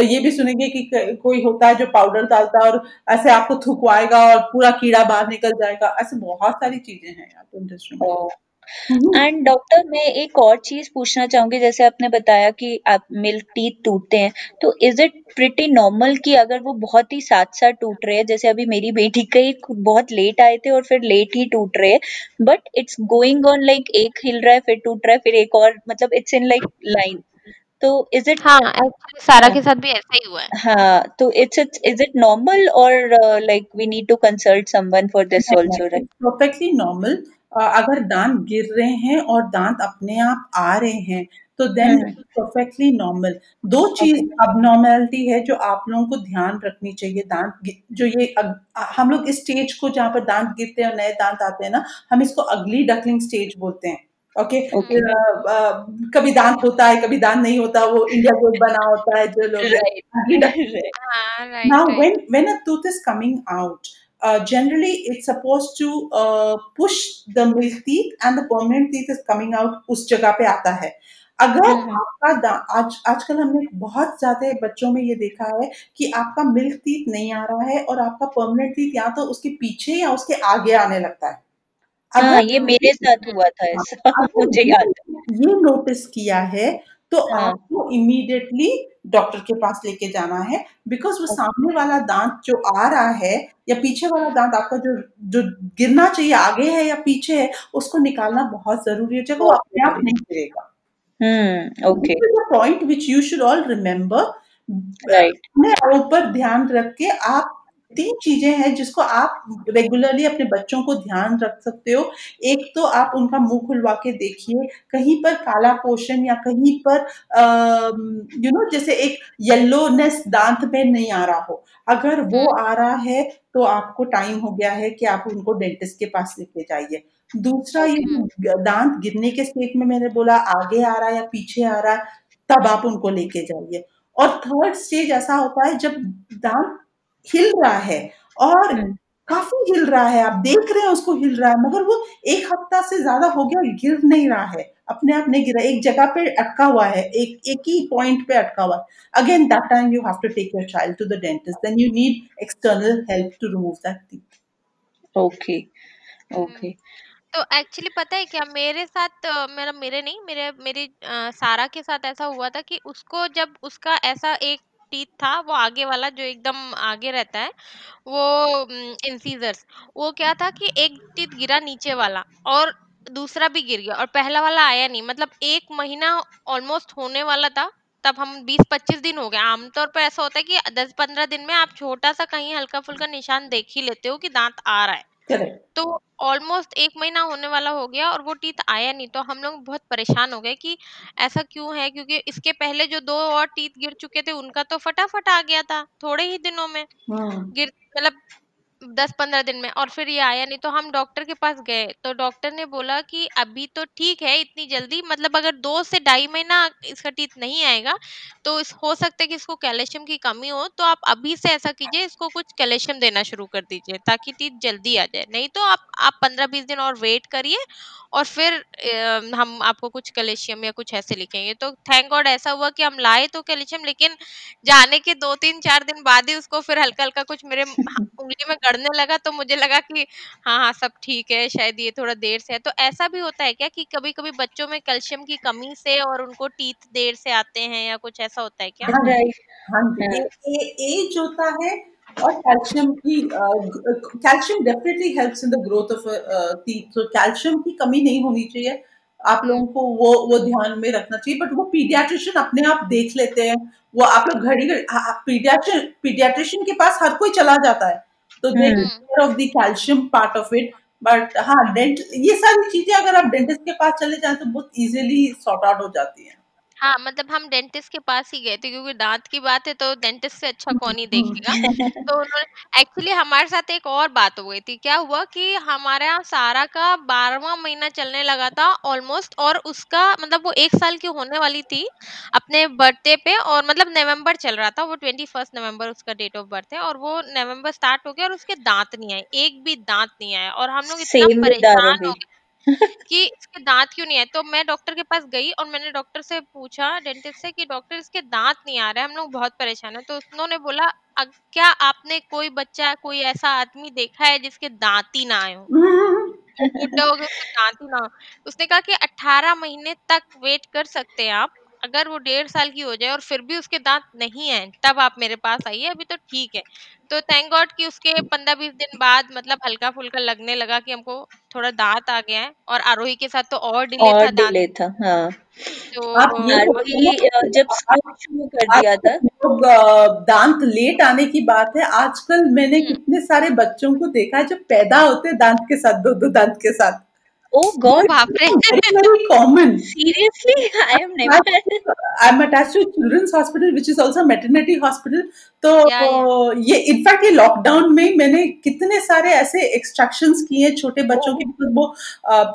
[SPEAKER 3] ये भी सुनेंगे कि कोई होता है जो पाउडर डालता है और ऐसे आपको थुकवाएगा और पूरा कीड़ा बाहर निकल जाएगा। ऐसे बहुत सारी चीज़ें हैं डेंटिस्ट्री में।
[SPEAKER 2] एंड डॉक्टर मैं एक और चीज़ पूछना चाहूँगी जैसे आपने बताया कि आप मिल्क टीथ टूटते हैं तो इज़ इट प्रिटी नॉर्मल कि अगर वो बहुत ही साथ साथ टूट रहे हैं जैसे अभी मेरी बेटी कई बहुत लेट आए थे और फिर लेट ही टूट रहे but it's going on like एक हिल रहा है फिर टूट रहा है फिर एक और मतलब इट्स इन लाइक लाइन तो इज़ इट
[SPEAKER 4] हाँ सारा के साथ भी ऐसा ही हुआ है।
[SPEAKER 2] हाँ तो it's it's is it normal और like we need to consult someone for this also
[SPEAKER 3] right perfectly अगर दांत गिर रहे हैं और दांत अपने आप आ रहे हैं तो देन परफेक्टली नॉर्मल दो चीज़ अब नॉर्मेलिटी है जो आप लोगों को ध्यान रखनी चाहिए दांत जो ये अग हम लोग इस स्टेज को जहाँ पर दांत गिरते हैं और नए दांत आते हैं ना हम इसको अगली डकलिंग स्टेज बोलते हैं ओके okay? कभी दांत होता है कभी दांत नहीं होता वो इंडिया गेट बना होता है जो लोग now when when a tooth is coming out uh, generally it's supposed to uh, push the milk teeth and the permanent teeth is coming out उस जगह पे आता है। अगर आपका आज आजकल हमने बहुत ज़्यादा बच्चों में ये देखा है कि आपका मिल्क टीथ नहीं आ रहा है और आपका परमानेंट टीथ या तो उसके पीछे या उसके आगे आने लगता है।
[SPEAKER 2] हाँ, ये मेरे साथ हुआ था ऐसा मुझे याद
[SPEAKER 3] ये नोटिस किया है तो हाँ. आपको इमीडिएटली डॉक्टर के पास लेके जाना है बिकॉज़ वो सामने वाला दांत जो आ रहा है या पीछे वाला दांत आपका जो जो गिरना चाहिए आगे है या पीछे है उसको निकालना बहुत ज़रूरी है जब वो अपने आप नहीं गिरेगा।
[SPEAKER 2] Okay
[SPEAKER 3] point which you should all remember ऊपर ध्यान रख के आप तीन चीज़ें हैं जिसको आप रेगुलरली अपने बच्चों को ध्यान रख सकते हो। एक तो आप उनका मुँह खुलवा के देखिए कहीं पर काला पोषण या कहीं पर यू नो जैसे एक येलोनेस दांत में नहीं आ रहा हो। अगर वो आ रहा है तो आपको टाइम हो गया है कि आप उनको डेंटिस्ट के पास लेके जाइए। दूसरा ये दांत गिरने के स्टेट में मैंने बोला आगे आ रहा है या पीछे आ रहा है तब आप उनको लेके जाइए। और थर्ड स्टेज ऐसा होता है जब दांत हिल रहा है और हम्म। काफ़ी हिल रहा है। आप देख रहे हैं उसको हिल रहा है मगर वो एक हफ़्ता से ज़्यादा हो गया गिर नहीं रहा है। अपने आप नहीं गिरा एक जगह पे अटका हुआ है एक एक ही पॉइंट पे अटका हुआ है। Again that time you have to take your child to the dentist then you need external help to remove that teeth
[SPEAKER 2] okay okay
[SPEAKER 4] तो एक्चुअली पता है क्या मेरे साथ मेरा मेरे नहीं मेरे मेरी सारा के साथ ऐसा हुआ था कि उसको जब उसका ऐसा एक टीथ था, वो आगे वाला जो एकदम आगे रहता है, वो इंसीजर्स वो क्या था कि एक टीथ गिरा नीचे वाला और दूसरा भी गिर गया और पहला वाला आया नहीं। मतलब एक महीना ऑलमोस्ट होने वाला था, तब हम 20-25 दिन हो गए। आमतौर पर ऐसा होता है कि 10-15 दिन में आप छोटा सा कहीं हल्का फुल्का निशान देख ही लेते हो कि दांत आ रहा है। तो ऑलमोस्ट एक महीना होने वाला हो गया और वो टीथ आया नहीं। तो हम लोग बहुत परेशान हो गए कि ऐसा क्यों है? क्योंकि इसके पहले जो दो और टीथ गिर चुके थे उनका तो फटाफट आ गया था थोड़े ही दिनों में। हाँ। गिर मतलब दस पंद्रह दिन में और फिर ये आया नहीं तो हम डॉक्टर के पास गए। तो डॉक्टर ने बोला कि अभी तो ठीक है, इतनी जल्दी मतलब अगर दो से ढाई महीना इसका टीथ नहीं आएगा तो इस, हो सकता है कि इसको कैल्शियम की कमी हो तो आप अभी से ऐसा कीजिए, इसको कुछ कैल्शियम देना शुरू कर दीजिए, ताकि टीथ जल्दी आ जाए। नहीं तो आप आप पंद्रह बीस दिन और वेट करिए और फिर हम आपको कुछ कैल्शियम या कुछ ऐसे लिखेंगे। तो थैंक गॉड ऐसा हुआ कि हम लाए तो कैल्शियम, लेकिन जाने के दो तीन चार दिन बाद ही उसको फिर हल्का हल्का कुछ मेरे उंगली में गड़ने लगा तो मुझे लगा कि हाँ हाँ सब ठीक है शायद ये थोड़ा देर से है। तो ऐसा भी होता है क्या कि कभी कभी बच्चों में कैल्शियम की कमी से और उनको टीथ देर से आते हैं या कुछ ऐसा होता है क्या?
[SPEAKER 3] हाँ एज होता है और कैल्शियम की calcium definitely helps in the growth of teeth. तो कैल्शियम की कमी नहीं होनी चाहिए। आप लोगों को वो वो ध्यान में रखना चाहिए बट वो पीडियाट्रिशियन अपने आप देख लेते हैं। वो आप लोग घड़ी पीडियाट्रिशियन पीडियाट्रिशियन के पास हर कोई चला जाता है। तो they of the calcium part of it but हाँ डेंट ये सारी चीज़ें अगर आप डेंटिस्ट के पास चले जाए तो बहुत इजिली सॉर्ट आउट हो जाती हैं।
[SPEAKER 4] हाँ, मतलब हम डेंटिस्ट के पास ही गए थे क्योंकि दांत की बात है तो डेंटिस्ट से अच्छा कौन ही देखेगा। तो उन्होंने एक्चुअली हमारे साथ एक और बात हो गई थी। क्या हुआ कि हमारे यहाँ सारा का बारहवा महीना चलने लगा था ऑलमोस्ट और उसका मतलब वो एक साल की होने वाली थी अपने बर्थडे पे और मतलब नवंबर चल रहा था वो ट्वेंटी फ़र्स्ट नवंबर उसका डेट ऑफ़ बर्थ है और वो नवंबर स्टार्ट हो गया और उसके दांत नहीं आए, एक भी दांत नहीं आया और हम लोग इतना परेशान हो गए कि इसके दांत क्यों नहीं आए? तो मैं डॉक्टर के पास गई और मैंने डॉक्टर से पूछा, डेंटिस्ट से कि, डॉक्टर, इसके दांत नहीं आ रहे, हम लोग बहुत परेशान है। तो उन्होंने बोला क्या आपने कोई बच्चा, कोई ऐसा आदमी देखा है जिसके दांत ही ना आए हो? हो दांत ही ना हो? उसने कहा कि अट्ठारह महीने तक वेट कर सकते हैं आप, अगर वो डेढ़ साल की हो जाए और फिर भी उसके दांत नहीं है तब आप मेरे पास आइए, अभी तो ठीक है। तो थैंक गॉड कि उसके पंद्रह बीस दिन बाद मतलब हल्का फुल्का लगने लगा कि हमको थोड़ा दांत आ गया है और आरोही के साथ तो और डिले
[SPEAKER 2] और था डिले था हाँ। तो आरोही जब स्कूल शुरू कर दिया था।
[SPEAKER 3] लोग दांत लेट आने की बात है। आजकल मैंने हम्म। कितने सारे बच्चों को देखा है जो पैदा होते दांत के साथ दो दो दांत के साथ।
[SPEAKER 2] Oh God!
[SPEAKER 3] It's very common.
[SPEAKER 2] Seriously, I am never.
[SPEAKER 3] I'm attached to children's hospital, which is also maternity hospital. तो
[SPEAKER 1] yeah.
[SPEAKER 3] ये इनफैक्ट ये लॉकडाउन में मैंने कितने सारे ऐसे एक्सट्रैक्शंस किए छोटे बच्चों के because वो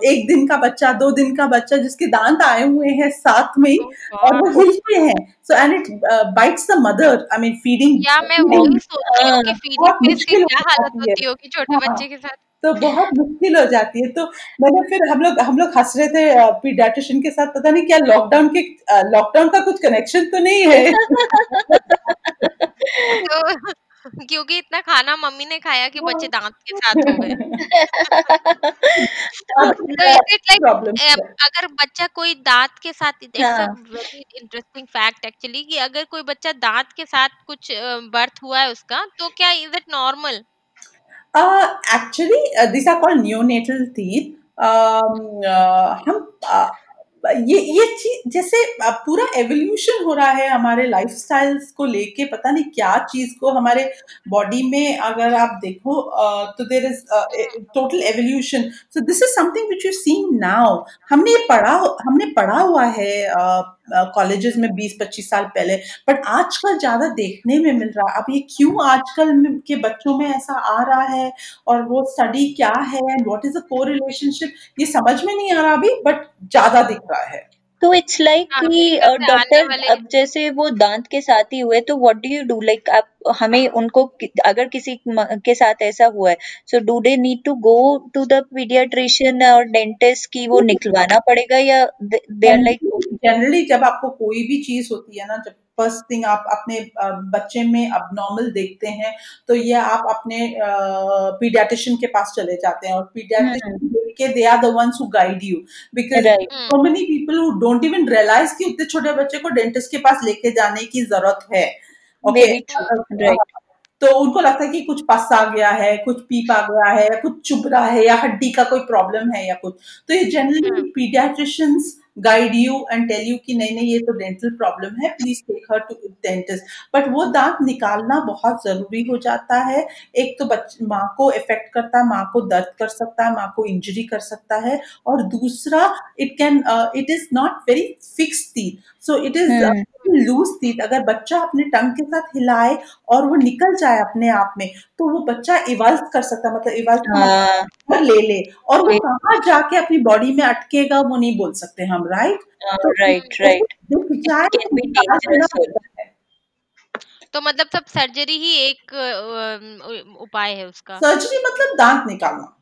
[SPEAKER 3] एक दिन का बच्चा दो दिन का बच्चा जिसके दांत आए हुए हैं साथ में ही
[SPEAKER 1] Oh
[SPEAKER 3] और वो. हिलते हैं so and it bites the mother I mean feeding
[SPEAKER 1] या मैं वही हूँ कि फीडिंग में इसकी क्या हालत होती होगी छोटे
[SPEAKER 3] हाँ
[SPEAKER 1] बच्चे के साथ
[SPEAKER 3] तो बहुत मुश्किल हो जाती है। तो मैंने फिर हम लोग हम लोग हंस रहे थे पीडियाट्रिशियन के साथ। पता नहीं क्या लॉकडाउन के लॉकडाउन का कुछ कनेक्शन तो नहीं है।
[SPEAKER 1] तो क्योंकि इतना खाना मम्मी ने खाया कि बच्चे दांत के साथ हो गए। तो
[SPEAKER 3] अब
[SPEAKER 1] तो अगर बच्चा कोई दांत के साथ
[SPEAKER 2] हाँ।
[SPEAKER 1] वेरी इंटरेस्टिंग फैक्ट एक्चुअली कि अगर कोई बच्चा दांत के साथ कुछ बर्थ हुआ है उसका तो क्या is it normal
[SPEAKER 3] Uh, actually, uh, these are called. Um, uh, हम uh, ये ये चीज़ जैसे uh, पूरा एवोल्यूशन हो रहा है हमारे लाइफस्टाइल्स को लेके पता नहीं क्या चीज़ को हमारे बॉडी में अगर आप देखो uh, तो there is total evolution so this is something which you seen now हमने पढ़ा हमने पढ़ा हुआ है कॉलेजेस में 20-25 साल पहले। बट आजकल ज़्यादा देखने में मिल रहा है। अब ये क्यों आजकल के बच्चों में ऐसा आ रहा है? और वो स्टडी क्या है? What is the co relationship ये समझ में नहीं आ रहा अभी बट ज़्यादा दिख रहा है।
[SPEAKER 2] तो इट्स लाइक
[SPEAKER 1] हाँ
[SPEAKER 2] कि डॉक्टर अब जैसे वो दांत के साथ ही हुए तो what do you do like आप हमें उनको अगर किसी के साथ ऐसा हुआ है so do they need to go to the paediatrician और डेंटिस्ट की वो निकलवाना पड़ेगा या दे आर लाइक
[SPEAKER 3] जनरली जब आपको कोई भी चीज़ होती है ना जब फ़र्स्ट थिंग आप अपने बच्चे में अबनॉर्मल देखते हैं तो ये आप अपने पीडियाट्रिशियन के पास चले जाते हैं और पीडियाट्रिशियन के they are the ones who guide you
[SPEAKER 2] because
[SPEAKER 1] hmm
[SPEAKER 3] so many people who don't even realize कि उतने छोटे बच्चे को डेंटिस्ट के पास लेके जाने की ज़रूरत है। ओके
[SPEAKER 2] राइट
[SPEAKER 3] तो उनको लगता है कि कुछ पस आ गया है कुछ पीप आ गया है कुछ चुभ रहा है या हड्डी का कोई प्रॉब्लम है या कुछ। तो ये generally
[SPEAKER 1] hmm.
[SPEAKER 3] Paediatricians guide you and tell you कि नहीं नहीं, ये तो डेंटल प्रॉब्लम है please take her to dentist but वो दांत निकालना बहुत ज़रूरी हो जाता है। एक तो माँ को इफ़ेक्ट करता है माँ को दर्द कर सकता है माँ को इंजरी कर सकता है। और दूसरा it can it is not very fix teeth so it is
[SPEAKER 2] hmm
[SPEAKER 3] loose teeth अगर बच्चा अपने टंग के साथ हिलाए और वो निकल जाए अपने आप में तो वो बच्चा इवल्व कर सकता मतलब इवल्व का
[SPEAKER 2] हाँ।
[SPEAKER 3] ले ले। और वो कहाँ जाके अपनी बॉडी में अटकेगा वो नहीं बोल सकते हम राइट
[SPEAKER 2] राइट राइट
[SPEAKER 3] तो
[SPEAKER 1] मतलब सब सर्जरी ही एक उपाय है उसका।
[SPEAKER 3] सर्जरी मतलब दांत निकालना।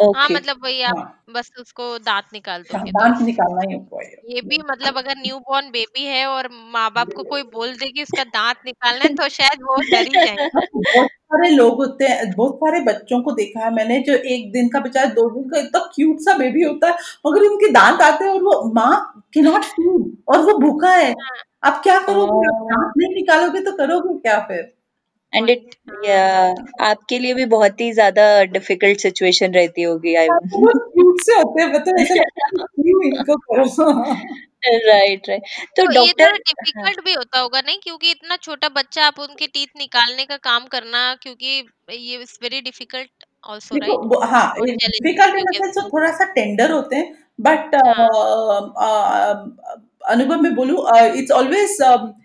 [SPEAKER 1] हाँ
[SPEAKER 2] ओके।
[SPEAKER 1] मतलब वही आप
[SPEAKER 3] हाँ।
[SPEAKER 1] बस उसको दांत निकाल
[SPEAKER 3] हाँ,
[SPEAKER 1] दोगे तो
[SPEAKER 3] दांत निकालना ही है
[SPEAKER 1] ये भी मतलब अगर न्यू बॉर्न बेबी है और माँ बाप को कोई बोल दे कि उसका दांत निकालना है तो शायद वो डर ही जाएँगे।
[SPEAKER 3] हाँ, बहुत सारे लोग होते हैं बहुत सारे बच्चों को देखा है मैंने जो एक दिन का बेचारा दो दिन का इतना क्यूट सा बेबी होता है मगर उनके दांत आते हैं और वो माँ के नॉट फ़ीड और वो भूखा है।
[SPEAKER 1] हाँ।
[SPEAKER 3] आप क्या करोगे? आप
[SPEAKER 2] हाँ
[SPEAKER 3] दांत नहीं निकालोगे तो करोगे क्या फिर?
[SPEAKER 2] एंड इट या
[SPEAKER 1] हाँ।
[SPEAKER 2] आपके लिए भी बहुत ही ज़्यादा डिफ़िकल्ट सिचुएशन रहती होगी आई
[SPEAKER 3] तो क्यूट से होते हैं मतलब है इनको करो?
[SPEAKER 2] राइट राइट तो
[SPEAKER 1] तो
[SPEAKER 2] डॉक्टर
[SPEAKER 1] डिफ़िकल्ट भी होता होगा नहीं? क्योंकि इतना छोटा बच्चा आप उनके टीथ निकालने का काम करना क्योंकि ये is very
[SPEAKER 3] difficult
[SPEAKER 1] also
[SPEAKER 3] right हाँ डिफ़िकल्ट
[SPEAKER 1] हो
[SPEAKER 3] थोड़ा सा टेंडर होते हैं बट अनुभव में बोलू it's always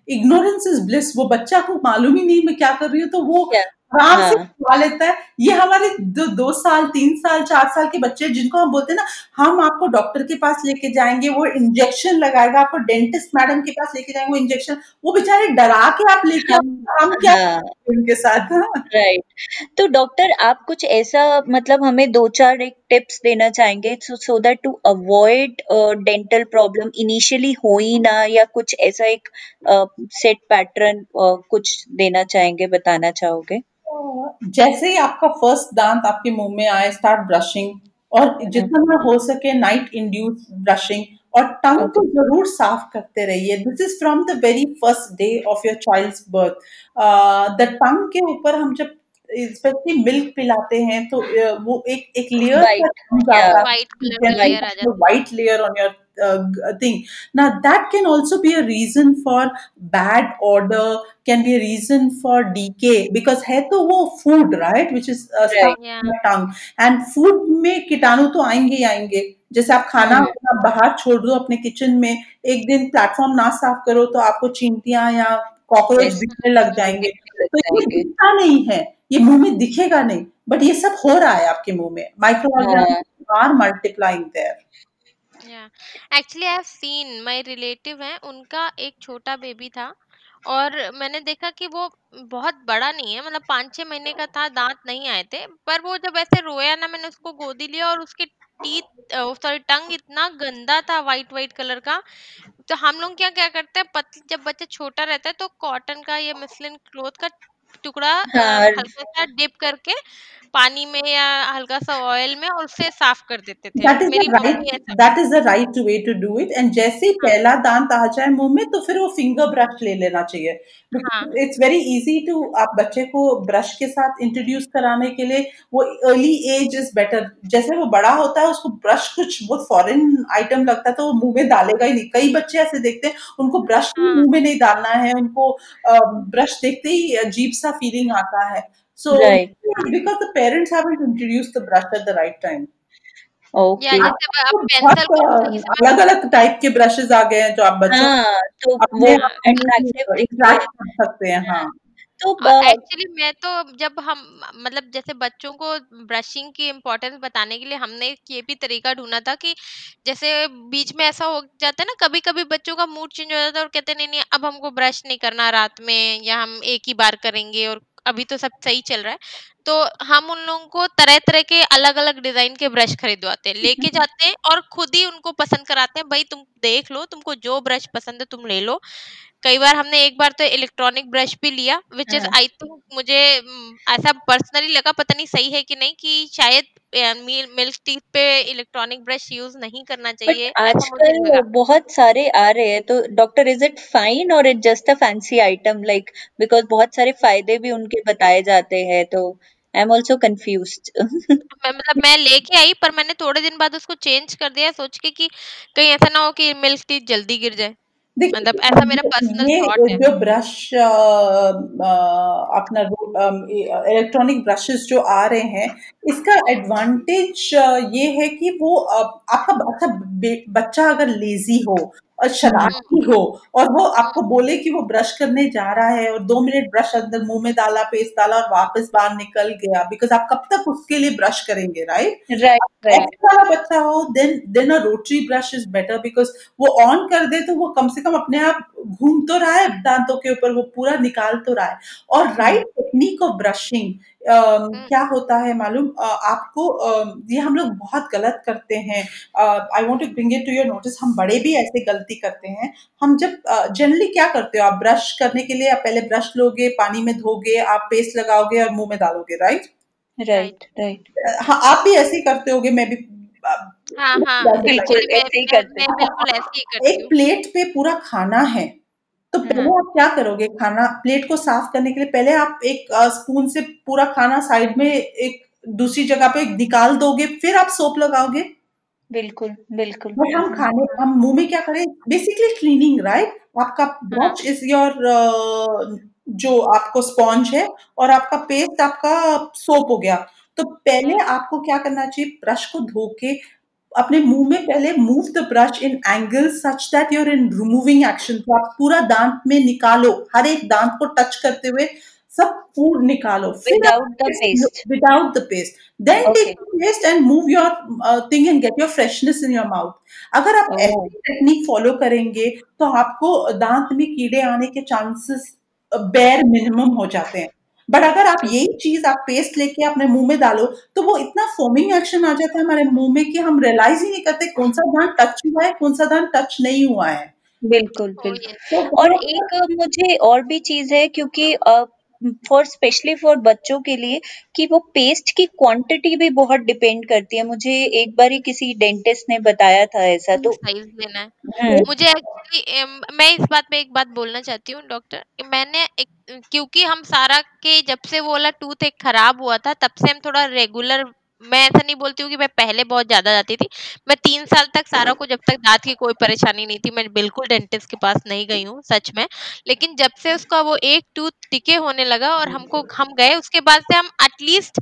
[SPEAKER 3] ignorance is bliss वो बच्चा को मालूम ही नहीं मैं क्या कर रही हूँ तो वो
[SPEAKER 2] क्या
[SPEAKER 3] आराम से
[SPEAKER 2] हाँ
[SPEAKER 3] खा लेता है। ये हमारे दो, दो साल तीन साल चार साल के बच्चे जिनको हम बोलते हैं ना हम आपको डॉक्टर के पास लेके जाएँगे वो इंजेक्शन लगाएगा आपको डेंटिस्ट मैडम के पास लेके जाएँगे वो इंजेक्शन वो बेचारे डरा के आप लेके
[SPEAKER 2] हम
[SPEAKER 3] हम क्या
[SPEAKER 2] हाँ।
[SPEAKER 3] उनके साथ हाँ?
[SPEAKER 2] राइट तो डॉक्टर आप कुछ ऐसा मतलब हमें दो चार एक टिप्स देना चाहेंगे so so that to avoid dental problem initially हो ही ना या कुछ ऐसा एक सेट uh, पैटर्न uh, कुछ देना चाहेंगे बताना चाहोगे?
[SPEAKER 3] जैसे ही आपका फ़र्स्ट दांत आपके मुँह में आए स्टार्ट ब्रशिंग और जितना हो सके नाइट इंड्यूस ब्रशिंग और टंग को ज़रूर साफ़ करते रहिए। This is from the very first day of your child's birth the tongue के ऊपर हम जब स्पेशली मिल्क पिलाते हैं तो uh, वो एक एक layer.
[SPEAKER 2] White
[SPEAKER 1] layer
[SPEAKER 3] on your thing. Now, that can also be a reason for bad odor, can be a reason for decay because है तो वो food right which is uh, stuck
[SPEAKER 2] right.
[SPEAKER 3] in the tongue. And food में कीटाणु तो आएँगे ही आएँगे. जैसे आप खाना
[SPEAKER 2] हम्म।
[SPEAKER 3] अपना बाहर छोड़ दो अपने किचन में एक दिन प्लेटफॉर्म ना साफ़ करो तो आपको चींटियाँ या कॉकरोच दिखने लग जाएँगे. तो ये दिखता नहीं है. ये मुँह में दिखेगा नहीं. बट ये सब हो रहा है आपके मुँह में. माइक्रो आर मल्टीप्लाइंग देयर
[SPEAKER 4] या actually I have seen my relative है उनका एक छोटा बेबी था और मैंने देखा कि वो बहुत बड़ा नहीं है मतलब पाँच छः महीने का था दांत नहीं आए थे पर वो जब ऐसे रोया ना मैंने उसको गोदी लिया और उसके टीथ सॉरी टंग इतना गंदा था वाइट वाइट कलर का तो हम लोग क्या क्या करते हैं पत, जब बच्चा छोटा रहता है तो कॉटन का या मसलिन क्लोथ का टुकड़ा अ,
[SPEAKER 2] हाँ।
[SPEAKER 4] हल्का सा डिप करके पानी में या हल्का सा ऑयल में और उससे साफ़ कर देते थे।
[SPEAKER 3] दैट इज़ द राइट
[SPEAKER 4] ऐसा
[SPEAKER 3] that is the right way to do it and जैसे ही।
[SPEAKER 4] हाँ
[SPEAKER 3] पहला दांत आ जाए मुँह में तो फिर वो फिंगर ब्रश ले लेना चाहिए। इट्स वेरी इजी टू आप बच्चे को ब्रश के साथ इंट्रोड्यूस कराने के लिए वो अर्ली एज इज़ बेटर जैसे वो बड़ा होता है उसको ब्रश कुछ बहुत फॉरेन आइटम लगता है तो वो मुँह में डालेगा ही नहीं। कई बच्चे ऐसे देखते हैं उनको ब्रश
[SPEAKER 4] हाँ।
[SPEAKER 3] मुँह में नहीं डालना है उनको ब्रश देखते ही अजीब सा फीलिंग आता है। So
[SPEAKER 2] Right.
[SPEAKER 3] The right time
[SPEAKER 4] या जैसे अब आप पेंसिल को सही समय
[SPEAKER 3] अलग अलग टाइप के ब्रशेस आ गए हैं जो आप बच्चों
[SPEAKER 2] हाँ तो वो
[SPEAKER 3] इंटरेक्ट
[SPEAKER 2] हैं
[SPEAKER 3] कर सकते हैं हाँ।
[SPEAKER 2] तो
[SPEAKER 4] एक्चुअली मैं तो जब हम मतलब जैसे बच्चों को ब्रशिंग की इम्पोर्टेंस बताने के लिए हमने ये भी तरीका ढूंढा था कि जैसे बीच में ऐसा हो जाता है ना कभी कभी बच्चों का मूड चेंज हो जाता है और कहते नहीं नहीं अब हमको ब्रश नहीं करना रात में या हम एक ही बार करेंगे और अभी तो सब सही चल रहा है। तो हम उन लोगों को तरह तरह के अलग अलग डिज़ाइन के ब्रश खरीदवाते हैं। लेके जाते हैं और खुद ही उनको पसंद कराते हैं भाई तुम देख लो तुमको जो ब्रश पसंद है तुम ले लो। कई बार हमने एक बार तो इलेक्ट्रॉनिक ब्रश भी लिया विच इज़
[SPEAKER 2] हाँ।
[SPEAKER 4] आई थिंक मुझे म, ऐसा पर्सनली लगा पता नहीं सही है कि नहीं कि शायद मिल्क टीथ पे इलेक्ट्रॉनिक ब्रश यूज़ नहीं करना
[SPEAKER 2] बट
[SPEAKER 4] चाहिए ऐसा मुझे
[SPEAKER 2] आजकल
[SPEAKER 4] लगा।
[SPEAKER 2] बहुत सारे आ रहे हैं तो डॉक्टर इज़ इट फाइन और it just a fancy item like because बहुत सारे फ़ायदे भी उनके बताए जाते हैं तो आई एम ऑल्सो कंफ्यूज्ड
[SPEAKER 4] मैं मतलब मैं लेके आई पर मैंने थोड़े दिन बाद उसको चेंज कर दिया सोच के कि कहीं ऐसा ना हो कि मिल्क टीथ जल्दी गिर जाए। मतलब ऐसा मेरा पर्सनल थॉट है।
[SPEAKER 3] जो ब्रश अपना इलेक्ट्रॉनिक ब्रशेस जो आ रहे हैं इसका एडवांटेज ये है कि वो आपका अच्छा बच्चा अगर लेजी हो और शरारती हो। और वो आपको बोले कि वो ब्रश करने जा रहा है और दो मिनट ब्रश अंदर मुँह में डाला पेस्ट डाला और वापस बाहर निकल गया। बिकॉज़ आप कब तक उसके लिए ब्रश करेंगे राइट
[SPEAKER 2] राइट राइट
[SPEAKER 3] वाला बच्चा हो then then a rotary brush is better because वो ऑन कर दे तो वो कम से कम अपने आप घूम तो रहा है दांतों के ऊपर वो पूरा निकाल तो रहा है। और राइट टेक्निक ऑफ़ ब्रशिंग क्या होता है मालूम? आपको ये हम लोग बहुत गलत करते हैं। I want to bring it to your notice हम बड़े भी ऐसे गलती करते हैं। हम जब जनरली क्या करते हो? आप ब्रश करने के लिए आप पहले ब्रश लोगे पानी में धोगे आप पेस्ट लगाओगे और मुँह में डालोगे राइट
[SPEAKER 2] राइट राइट
[SPEAKER 3] हाँ आप भी ऐसे ही करते होगे मैं भी
[SPEAKER 4] हाँ हाँ
[SPEAKER 2] बिल्कुल, ऐसे ही करते हैं।
[SPEAKER 3] एक प्लेट पे पूरा खाना है। तो पहले
[SPEAKER 4] हाँ।
[SPEAKER 3] आप क्या करोगे खाना? प्लेट को साफ़ करने के लिए पहले आप एक स्पून से पूरा खाना साइड में एक दूसरी जगह पे निकाल दोगे फिर आप सोप लगाओगे?
[SPEAKER 2] बिल्कुल बिल्कुल
[SPEAKER 3] बट हम खाने हम मुँह में क्या करें? बेसिकली क्लीनिंग राइट आपका ब्रश इज़ योर जो आपको स्पॉन्ज है और आपका पेस्ट आपका सोप हो गया। तो पहले आपको क्या करना चाहिए? ब्रश को धो के अपने मुँह में पहले move the brush in angle such that you're in removing action तो आप पूरा दांत में निकालो हर एक दांत को टच करते हुए सब फ़ूड निकालो
[SPEAKER 2] without the paste.
[SPEAKER 3] without the paste then
[SPEAKER 2] Okay.
[SPEAKER 3] take the paste and move your uh, thing and get your freshness in your mouth अगर आप
[SPEAKER 2] Oh.
[SPEAKER 3] ऐसी टेक्निक फॉलो करेंगे तो आपको दांत में कीड़े आने के चांसेस बेर मिनिमम हो जाते हैं बट अगर आप यही चीज़ आप पेस्ट लेके अपने मुँह में डालो तो वो इतना फोमिंग एक्शन आ जाता है हमारे मुँह में कि हम रियलाइज़ ही नहीं करते कौन सा दांत टच हुआ है कौन सा दांत टच नहीं हुआ है।
[SPEAKER 2] बिल्कुल
[SPEAKER 4] Oh,
[SPEAKER 2] बिल्कुल।
[SPEAKER 3] तो
[SPEAKER 2] और एक मुझे और भी चीज़ है क्योंकि फॉर स्पेशली फॉर बच्चों के लिए कि वो पेस्ट की क्वांटिटी भी बहुत डिपेंड करती है। मुझे एक बार ही किसी डेंटिस्ट ने बताया था ऐसा तो
[SPEAKER 4] साइज़ लेना है।
[SPEAKER 2] हम्म,
[SPEAKER 4] मुझे एक्चुअली मैं इस बात पे एक बात बोलना चाहती हूँ डॉक्टर मैंने एक क्योंकि हम सारा के जब से वो वाला टूथ एक खराब हुआ था तब से हम थोड़ा रेगुलर मैं ऐसा नहीं बोलती हूँ कि मैं पहले बहुत ज़्यादा जाती थी। मैं तीन साल तक सारा को जब तक दांत की कोई परेशानी नहीं थी, मैं बिल्कुल डेंटिस्ट के पास नहीं गई हूँ, सच में। लेकिन जब से उसका वो एक टूथ टिके होने लगा और हमको, हम गए, उसके बाद से हम एटलीस्ट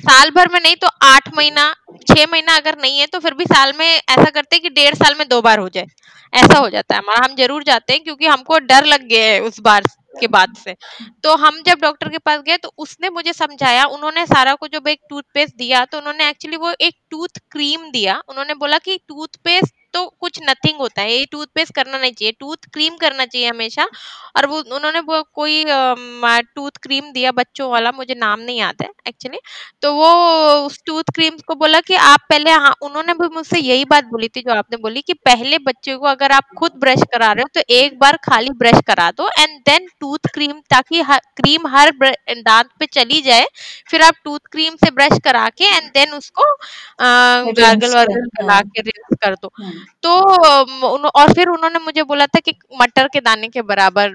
[SPEAKER 4] साल भर में नहीं तो आठ महीना, छह महीना अगर नहीं है तो फिर भी साल में ऐसा करते हैं कि डेढ़ साल में दो बार हो जाए। ऐसा हो जाता है। हमारा हम ज़रूर जाते हैं क्योंकि हमको डर लग गया है उस बार के बाद से। तो हम जब डॉक्टर के पास गए तो उसने मुझे समझाया, उन्होंने सारा को जब एक टूथपेस्ट दिया तो उन्होंने एक्चुअली वो एक टूथ क्रीम दिया। उन्होंने बोला कि टूथपेस्ट तो कुछ नथिंग होता है। ये टूथपेस्ट करना नहीं चाहिए। टूथ क्रीम करना चाहिए हमेशा। और वो उन्होंने वो कोई टूथ क्रीम दिया बच्चों वाला मुझे नाम नहीं आता है एक्चुअली तो वो उस टूथ क्रीम को बोला कि आप पहले हाँ उन्होंने भी मुझसे यही बात बोली थी जो आपने बोली कि पहले बच्चे को अगर आप खुद ब्रश करा रहे हो तो एक बार खाली ब्रश करा दो एंड देन टूथ क्रीम ताकि क्रीम हर दांत पे चली जाए। फिर आप टूथ क्रीम से ब्रश करा के एंड देन उसको गार्गल वार्गल करा के रिंस कर दो। तो और फिर उन्होंने मुझे बोला था कि मटर के दाने के बराबर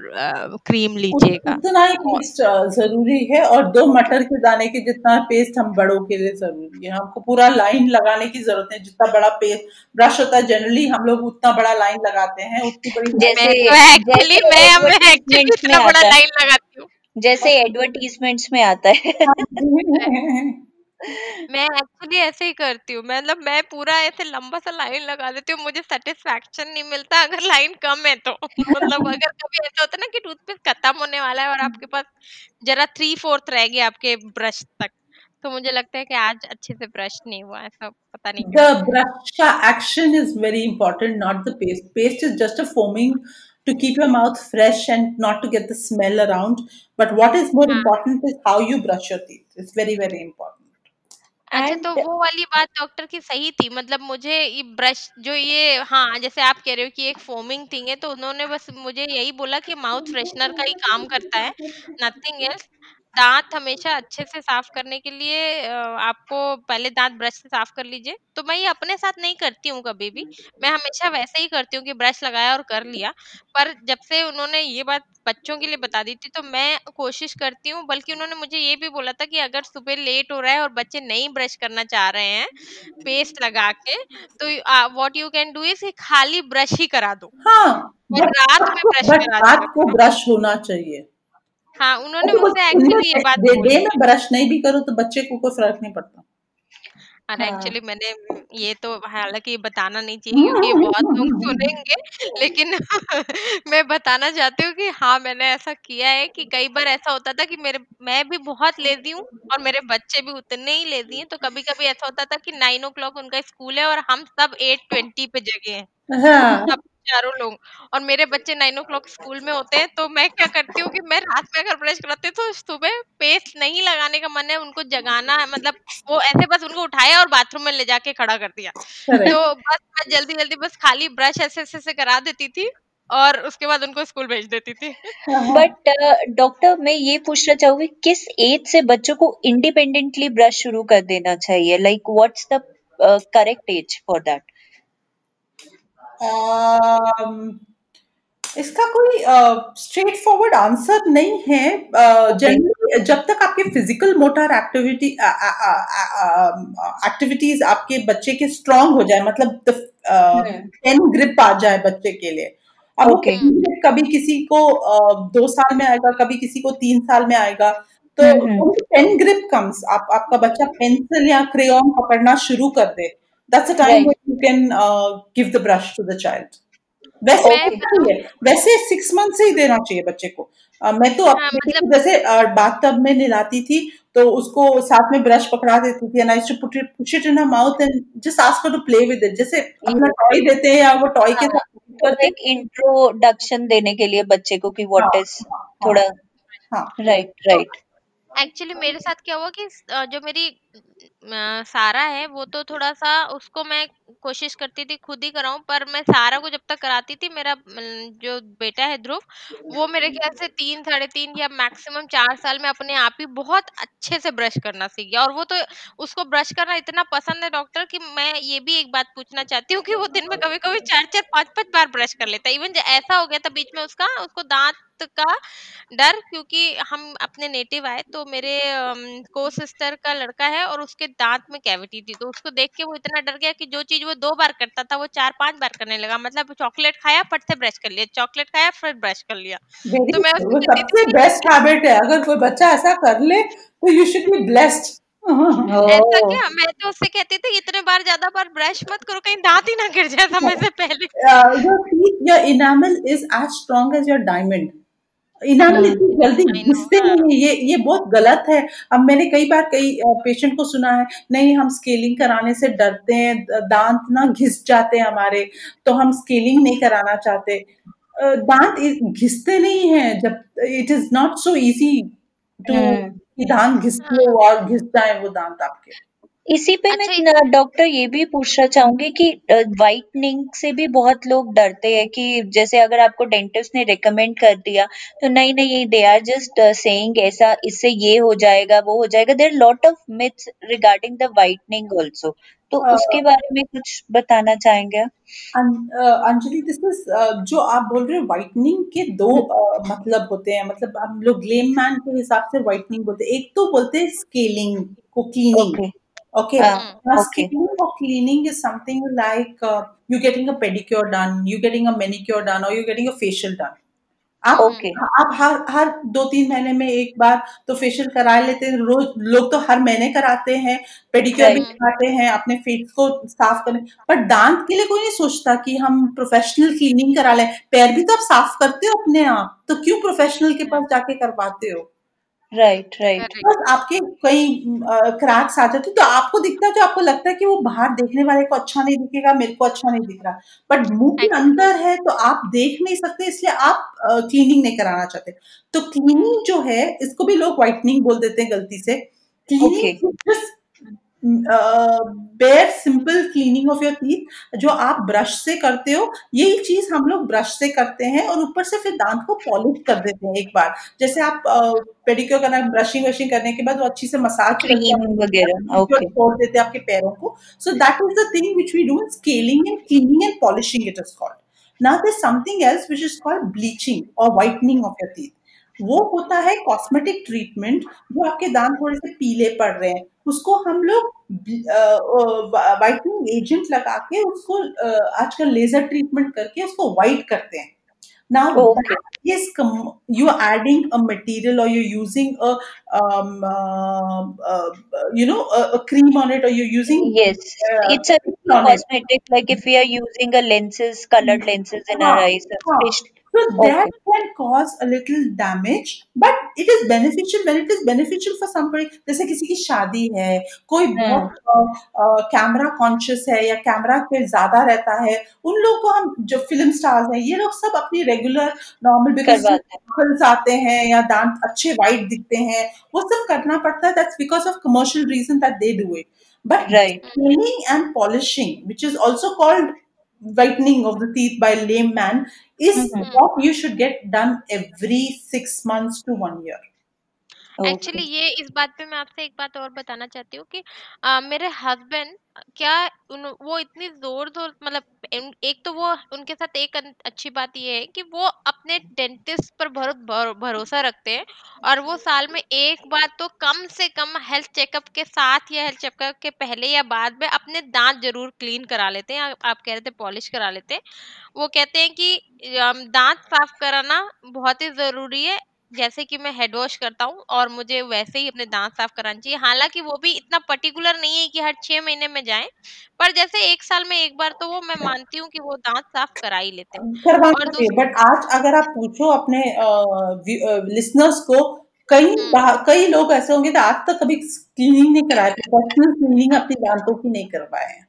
[SPEAKER 4] क्रीम लीजिएगा।
[SPEAKER 3] उतना ही पेस्ट ज़रूरी है और दो मटर के दाने के जितना पेस्ट हम बड़ों के लिए ज़रूरी है। हमको पूरा लाइन लगाने की ज़रूरत है जितना बड़ा पेस्ट ब्रश होता है जनरली हम लोग उतना बड़ा लाइन लगाते हैं उतनी बड़ी
[SPEAKER 4] जैसे एक्चुअली मैं मैं एक्चुअली इतना बड़ा लाइन लगाती हूँ।
[SPEAKER 2] जैसे एडवर्टीजमेंट्स में आता है।
[SPEAKER 4] मैं एक्चुअली ऐसे ही करती हूँ मतलब मैं पूरा ऐसे लंबा सा लाइन लगा देती हूँ मुझे सेटिस्फेक्शन नहीं मिलता अगर लाइन कम है तो मतलब अगर कभी ऐसा होता है ना कि टूथपेस्ट खत्म होने वाला है और आपके पास जरा थ्री फोर्थ रह गया आपके ब्रश तक तो मुझे लगता है कि आज अच्छे से ब्रश नहीं हुआ ऐसा पता नहीं
[SPEAKER 3] द ब्रश का action is very important not the paste paste is just a foaming to keep your mouth fresh and not to get the smell around. But what is more important is how you brush your teeth. It's very, very important.
[SPEAKER 4] अच्छा तो वो वाली बात doctor की सही थी मतलब मुझे ये ब्रश जो ये हाँ जैसे आप कह रहे हो कि एक फोमिंग थिंग है तो उन्होंने बस मुझे यही बोला कि माउथ फ्रेशनर का ही काम करता है नथिंग एल्स दांत हमेशा अच्छे से साफ़ करने के लिए आपको पहले दांत ब्रश से साफ़ कर लीजिए। तो मैं ये अपने साथ नहीं करती हूँ कभी भी। मैं हमेशा वैसे ही करती हूँ कि ब्रश लगाया और कर लिया। पर जब से उन्होंने ये बात बच्चों के लिए बता दी थी तो मैं कोशिश करती हूँ बल्कि उन्होंने मुझे ये भी बोला था कि अगर सुबह लेट हो रहा है और बच्चे नहीं ब्रश करना चाह रहे हैं पेस्ट लगा के तो what you can do is खाली ब्रश ही करा दो।
[SPEAKER 3] हाँ,
[SPEAKER 4] रात में ब्रश करा
[SPEAKER 3] रात को ब्रश होना चाहिए।
[SPEAKER 4] हाँ उन्होंने मुझसे एक्चुअली ये बात
[SPEAKER 3] दे, दे ना ब्रश नहीं भी करो तो बच्चे को कोई फ़र्क नहीं पड़ता
[SPEAKER 4] अरे एक्चुअली हाँ। मैंने ये तो हालाँकि बताना नहीं चाहिए क्योंकि बहुत लोग सुनेंगे लेकिन मैं बताना चाहती हूँ कि हाँ मैंने ऐसा किया है कि कई बार ऐसा होता था कि मेरे मैं भी बहुत लेजी हूँ और मेरे बच्चे भी उतने ही लेजी हैं तो कभी कभी ऐसा होता था कि नाइन ओ क्लॉक उनका स्कूल है और हम सब एट ट्वेंटी पे जगे हैं
[SPEAKER 3] हाँ।
[SPEAKER 4] सब चारों लोग और मेरे बच्चे नाइन ओ क्लॉक स्कूल में होते हैं तो मैं क्या करती हूँ कि मैं रात में अगर ब्रश कराती हूँ तो सुबह पेस्ट नहीं लगाने का मन है उनको जगाना है मतलब वो ऐसे बस उनको उठाया और बाथरूम में ले जाके खड़ा कर दिया। तो बस मैं जल्दी जल्दी बस खाली ब्रश ऐसे ऐसे से करा देती थी और उसके बाद उनको स्कूल भेज देती थी।
[SPEAKER 2] बट डॉक्टर मैं ये पूछना चाहूँगी किस एज से बच्चों को इंडिपेंडेंटली ब्रश शुरू कर देना चाहिए? Like what's the correct age for that
[SPEAKER 3] इसका कोई स्ट्रेट फॉरवर्ड आंसर नहीं है। जनरली जब तक आपके फ़िज़िकल मोटर एक्टिविटी एक्टिविटीज़ आपके बच्चे के स्ट्रांग हो जाए मतलब पेन ग्रिप आ जाए बच्चे के लिए। अब okay. कभी किसी को दो साल में आएगा कभी किसी को तीन साल में आएगा तो पेन ग्रिप कम्स आप आपका बच्चा पेंसिल या क्रेयॉन पकड़ना शुरू कर दे। That's the time right. when you can uh, give the brush to the child. वैसे वैसे सिक्स मंथ से ही देना चाहिए बच्चे को। आ, मैं तो हाँ, मतलब... जैसे बाथ टब में नहलाती थी तो उसको साथ में ब्रश पकड़ा देती थी and I to put push it in mouth and just ask to play with it जैसे अपना टॉय देते हैं या वो टॉय हाँ, के
[SPEAKER 2] साथ एक इंट्रोडक्शन देने के लिए बच्चे को कि व्हाट इज़ हाँ, हाँ, थोड़ा राइट राइट
[SPEAKER 4] एक्चुअली मेरे साथ क्या हुआ कि जो मेरी सारा है वो तो थोड़ा-सा उसको मैं कोशिश करती थी खुद ही कराऊँ पर मैं सारा को जब तक कराती थी मेरा जो बेटा है ध्रुव, वो मेरे ख्याल से तीन साढ़े तीन या मैक्सिमम चार साल में अपने आप ही बहुत अच्छे से ब्रश करना सीख गया और वो तो उसको ब्रश करना इतना पसंद है डॉक्टर कि मैं ये भी एक बात पूछना चाहती हूँ कि वो दिन में कभी-कभी चार चार पाँच पाँच बार ब्रश कर लेता है। इवन ऐसा हो गया था बीच में उसका उसको दाँत का डर क्योंकि हम अपने नेटिव आए तो मेरे को सिस्टर का लड़का है और उसके दांत में कैविटी थी तो उसको देख के वो इतना डर गया कि जो चीज़ वो दो बार करता था वो चार पाँच बार करने लगा। मतलब चॉकलेट खाया फट से ब्रश कर लिया। चॉकलेट खाया फिर ब्रश कर लिया।
[SPEAKER 3] तो मैं वो सबसे बेस्ट हैबिट है। अगर कोई बच्चा ऐसा कर ले तो यू शुड बी ब्लेस्ड
[SPEAKER 4] ऐसा क्या? मैं तो उससे कहती थी इतने बार ज़्यादा बार ब्रश मत करो कहीं दांत ही ना गिर जाए समय से पहले।
[SPEAKER 3] Your enamel is as strong as your diamond enamel इतनी जल्दी घिसते नहीं ये ये बहुत गलत है। अब मैंने कई बार कई पेशेंट को सुना है नहीं हम स्केलिंग कराने से डरते हैं दांत ना घिस जाते हैं हमारे तो हम स्केलिंग नहीं कराना चाहते। दांत घिसते नहीं है जब it is not so easy to दांत घिसते और घिस जाए वो दांत आपके।
[SPEAKER 2] इसी पे अच्छा, मैं डॉक्टर ये भी पूछना चाहूँगी कि वाइटनिंग से भी बहुत लोग डरते हैं कि जैसे अगर आपको डेंटिस्ट ने रिकमेंड कर दिया तो नहीं नहीं दे आर जस्ट सेइंग ऐसा इससे ये हो जाएगा वो हो जाएगा। There lot of myths regarding the whitening also तो uh, उसके बारे में कुछ बताना चाहेंगे
[SPEAKER 3] अंजलि दिस इज़ जो आप बोल रहे हो वाइटनिंग के दो uh, मतलब होते हैं। मतलब हम लोग ग्लेम मैन के हिसाब से वाइटनिंग बोलते हैं। एक तो बोलते हैं स्केलिंग को cleaning okay. Okay. Uh, now, okay. for cleaning is something like uh, you getting a pedicure done, you getting a manicure done, or you getting a facial done. आप okay. आप हर हर दो तीन महीने में एक बार तो फेशियल करा लेते हैं रोज लोग तो हर महीने कराते हैं पेडिक्योर भी कराते हैं अपने फेस को साफ़ करने पर दांत के लिए कोई नहीं सोचता कि हम प्रोफेशनल क्लीनिंग करा लें पैर भी तो आप साफ़ करते हो अपने आप तो क्यों प्रोफेशनल के पास जाके करवाते हो
[SPEAKER 2] राइट राइट
[SPEAKER 3] बस आपके कई क्रैक्स आ जाते तो आपको दिखता है जो आपको लगता है कि वो बाहर देखने वाले को अच्छा नहीं दिखेगा मेरे को अच्छा नहीं दिख रहा। बट मुँह के अंदर है तो आप देख नहीं सकते इसलिए आप क्लीनिंग नहीं कराना चाहते। तो क्लीनिंग जो है इसको भी लोग व्हाइटनिंग बोल देते हैं गलती से। Cleaning okay. Bare simple cleaning of your teeth जो आप ब्रश से करते हो यही चीज़ हम लोग ब्रश से करते हैं और ऊपर से फिर दांत को पॉलिश कर देते हैं एक बार। जैसे आप पेडिक्योर करना ब्रशिंग वशिंग करने के बाद वो अच्छी से मसाज वगैरह छोड़ देते हैं आपके पैरों को। So that is the thing which we do scaling and cleaning and polishing it is called now there's something else which is called bleaching or whitening of your teeth. वो होता है कॉस्मेटिक ट्रीटमेंट जो आपके दांत थोड़े से पीले पड़ रहे हैं उसको हम लोग वाइटनिंग एजेंट लगा के उसको आजकल लेजर ट्रीटमेंट करके उसको वाइट करते हैं now okay. yes you are adding a material or you're using a um, uh, uh, you know a, a, cream on it or you're using
[SPEAKER 2] yes uh, it's a cosmetic it. like if we are using a lenses colored lenses in our eyes
[SPEAKER 3] So that okay. can cause a little damage, but it is beneficial when it is beneficial for somebody. जैसे किसी की शादी है कोई बहुत camera conscious है या camera पे ज़्यादा रहता है उन लोग को हम जो फ़िल्म स्टार्स हैं ये लोग सब अपनी रेगुलर नॉर्मल बिकॉज़ आते हैं या दांत अच्छे वाइट दिखते हैं वो सब करना पड़ता है that's because of commercial reason that they do it But right. cleaning and polishing, which is also called whitening of the teeth by layman is mm-hmm. what you should get done every six months to one year.
[SPEAKER 4] Actually. ये इस बात पे मैं आपसे एक बात और बताना चाहती हूँ कि आ, मेरे हस्बैंड क्या उन, वो इतनी ज़ोर ज़ोर मतलब एक तो वो उनके साथ एक अच्छी बात ये है कि वो अपने डेंटिस्ट पर बहुत भरोसा रखते हैं और वो साल में एक बार तो कम से कम हेल्थ चेकअप के साथ या हेल्थ चेकअप के पहले या बाद में अपने दांत ज़रूर क्लीन करा लेते हैं आप कह रहे थे पॉलिश करा लेते हैं वो कहते हैं कि दांत साफ़ कराना बहुत ही ज़रूरी है जैसे कि मैं हेड वॉश करता हूँ और मुझे वैसे ही अपने दांत साफ़ कराना चाहिए। हालाँकि वो भी इतना पर्टिकुलर नहीं है कि हर छह महीने में जाए पर जैसे एक साल में एक बार तो वो मैं मानती हूँ कि वो दांत साफ़ करा ही लेते हैं।
[SPEAKER 3] और बट आज अगर आप पूछो अपने लिसनर्स को कई हम्म। कई लोग ऐसे होंगे तो आज तक कभी क्लीनिंग नहीं कराए पर्सनल क्लीनिंग अपने दांतों की नहीं करवाए हैं।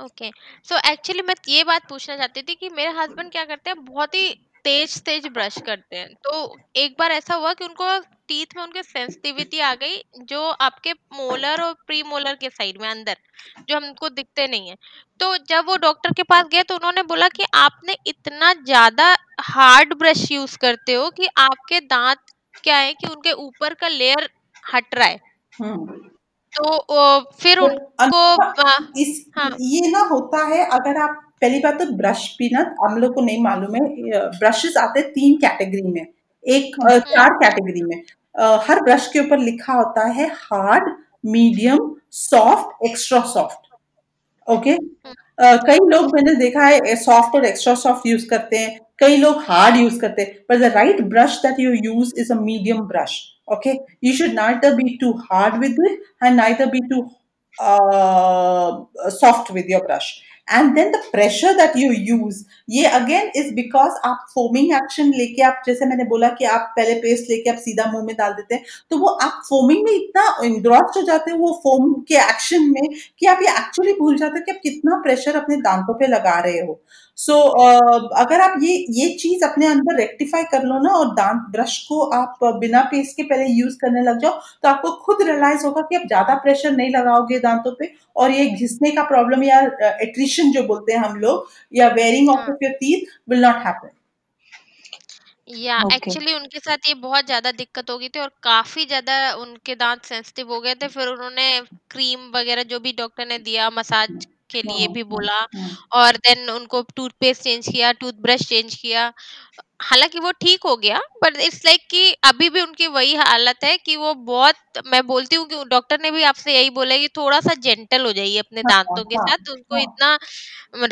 [SPEAKER 4] ओके सो एक्चुअली मैं ये बात पूछना चाहती थी कि मेरे हस्बैंड क्या करते हैं बहुत ही तेज तेज ब्रश करते हैं। तो एक बार ऐसा हुआ कि उनको टीथ में उनके सेंसिटिविटी आ गई जो आपके मोलर और प्री मोलर के साइड में अंदर जो हमको दिखते नहीं है। तो जब वो डॉक्टर के पास गए तो उन्होंने बोला कि आपने इतना ज़्यादा हार्ड ब्रश यूज़ करते हो कि आपके दांत क्या है कि उनके ऊपर का लेयर हट रहा है। हम्म। तो फिर तो उनको
[SPEAKER 3] इस हाँ। ये ना होता है अगर आप पहली बात तो ब्रश ना हम लोग को नहीं मालूम है ब्रशेस आते हैं तीन कैटेगरी में। एक हम्म। चार कैटेगरी में। हर ब्रश के ऊपर लिखा होता है hard medium soft extra soft okay कई लोग मैंने देखा है सॉफ्ट और एक्स्ट्रा सॉफ्ट यूज़ करते हैं। कई लोग हार्ड यूज़ करते हैं। पर the right brush that you use is a medium brush you should neither be too hard with it and neither be too uh, soft with your brush and then the pressure that you use ये again is because आप foaming action लेके आप जैसे मैंने बोला कि आप पहले पेस्ट लेके आप सीधा मुँह में डाल देते हैं तो वो आप फोमिंग में इतना इंड्रॉस्ट हो जाते हैं वो फोम के एक्शन में कि आप ये एक्चुअली भूल जाते हैं कि आप कितना प्रेशर अपने दांतों पे लगा रहे हो। सो so, uh, अगर आप ये ये चीज़ अपने अंदर रेक्टिफाई कर लो ना और दांत ब्रश को आप बिना पेस्ट के पहले यूज़ करने लग जाओ तो आपको खुद रियलाइज़ होगा कि आप ज़्यादा प्रेशर नहीं लगाओगे दांतों पे और ये घिसने का प्रॉब्लम या एट्रिशन जो बोलते हैं हम लोग या wearing of your teeth will not happen
[SPEAKER 4] या एक्चुअली उनके साथ ये बहुत ज़्यादा दिक्कत हो गई थी और काफ़ी ज़्यादा उनके दांत सेंसिटिव हो गए थे फिर उन्होंने क्रीम वगैरह जो भी डॉक्टर ने दिया मसाज के लिए भी बोला और देन उनको टूथपेस्ट चेंज किया टूथब्रश चेंज किया। हालाँकि वो ठीक हो गया बट इट्स लाइक कि अभी भी उनकी वही हालत है कि वो बहुत मैं बोलती हूँ कि डॉक्टर ने भी आपसे यही बोला कि थोड़ा सा जेंटल हो जाइए अपने हाँ, दांतों के हाँ, साथ। उनको हाँ. इतना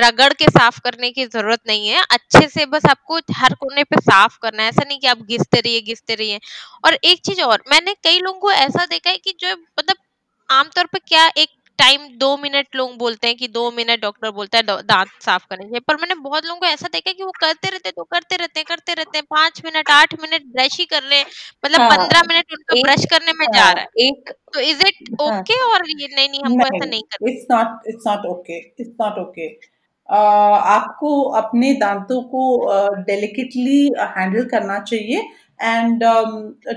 [SPEAKER 4] रगड़ के साफ़ करने की ज़रूरत नहीं है। अच्छे से बस आपको हर कोने पे साफ़ करना है। ऐसा नहीं कि आप घिसते रहिए घिसते रहिए। और एक चीज़ और मैंने कई लोगों को ऐसा देखा है कि जो मतलब आमतौर पर क्या एक टाइम दो मिनट लोग बोलते हैं कि दो मिनट डॉक्टर बोलता है दांत साफ़ करने के पर मैंने बहुत लोगों को ऐसा देखा कि वो करते रहते तो करते रहते हैं करते रहते हैं। पाँच मिनट आठ मिनट ब्रश ही कर रहे हैं मतलब हाँ, पंद्रह मिनट उनका ब्रश करने में हाँ, जा रहा है। एक तो इज़ इट ओके और ये नहीं नहीं हमको ऐसा नहीं करना
[SPEAKER 3] it's not it's not okay it's not okay आपको अपने दांतों को डेलिकेटली हैंडल करना चाहिए। एंड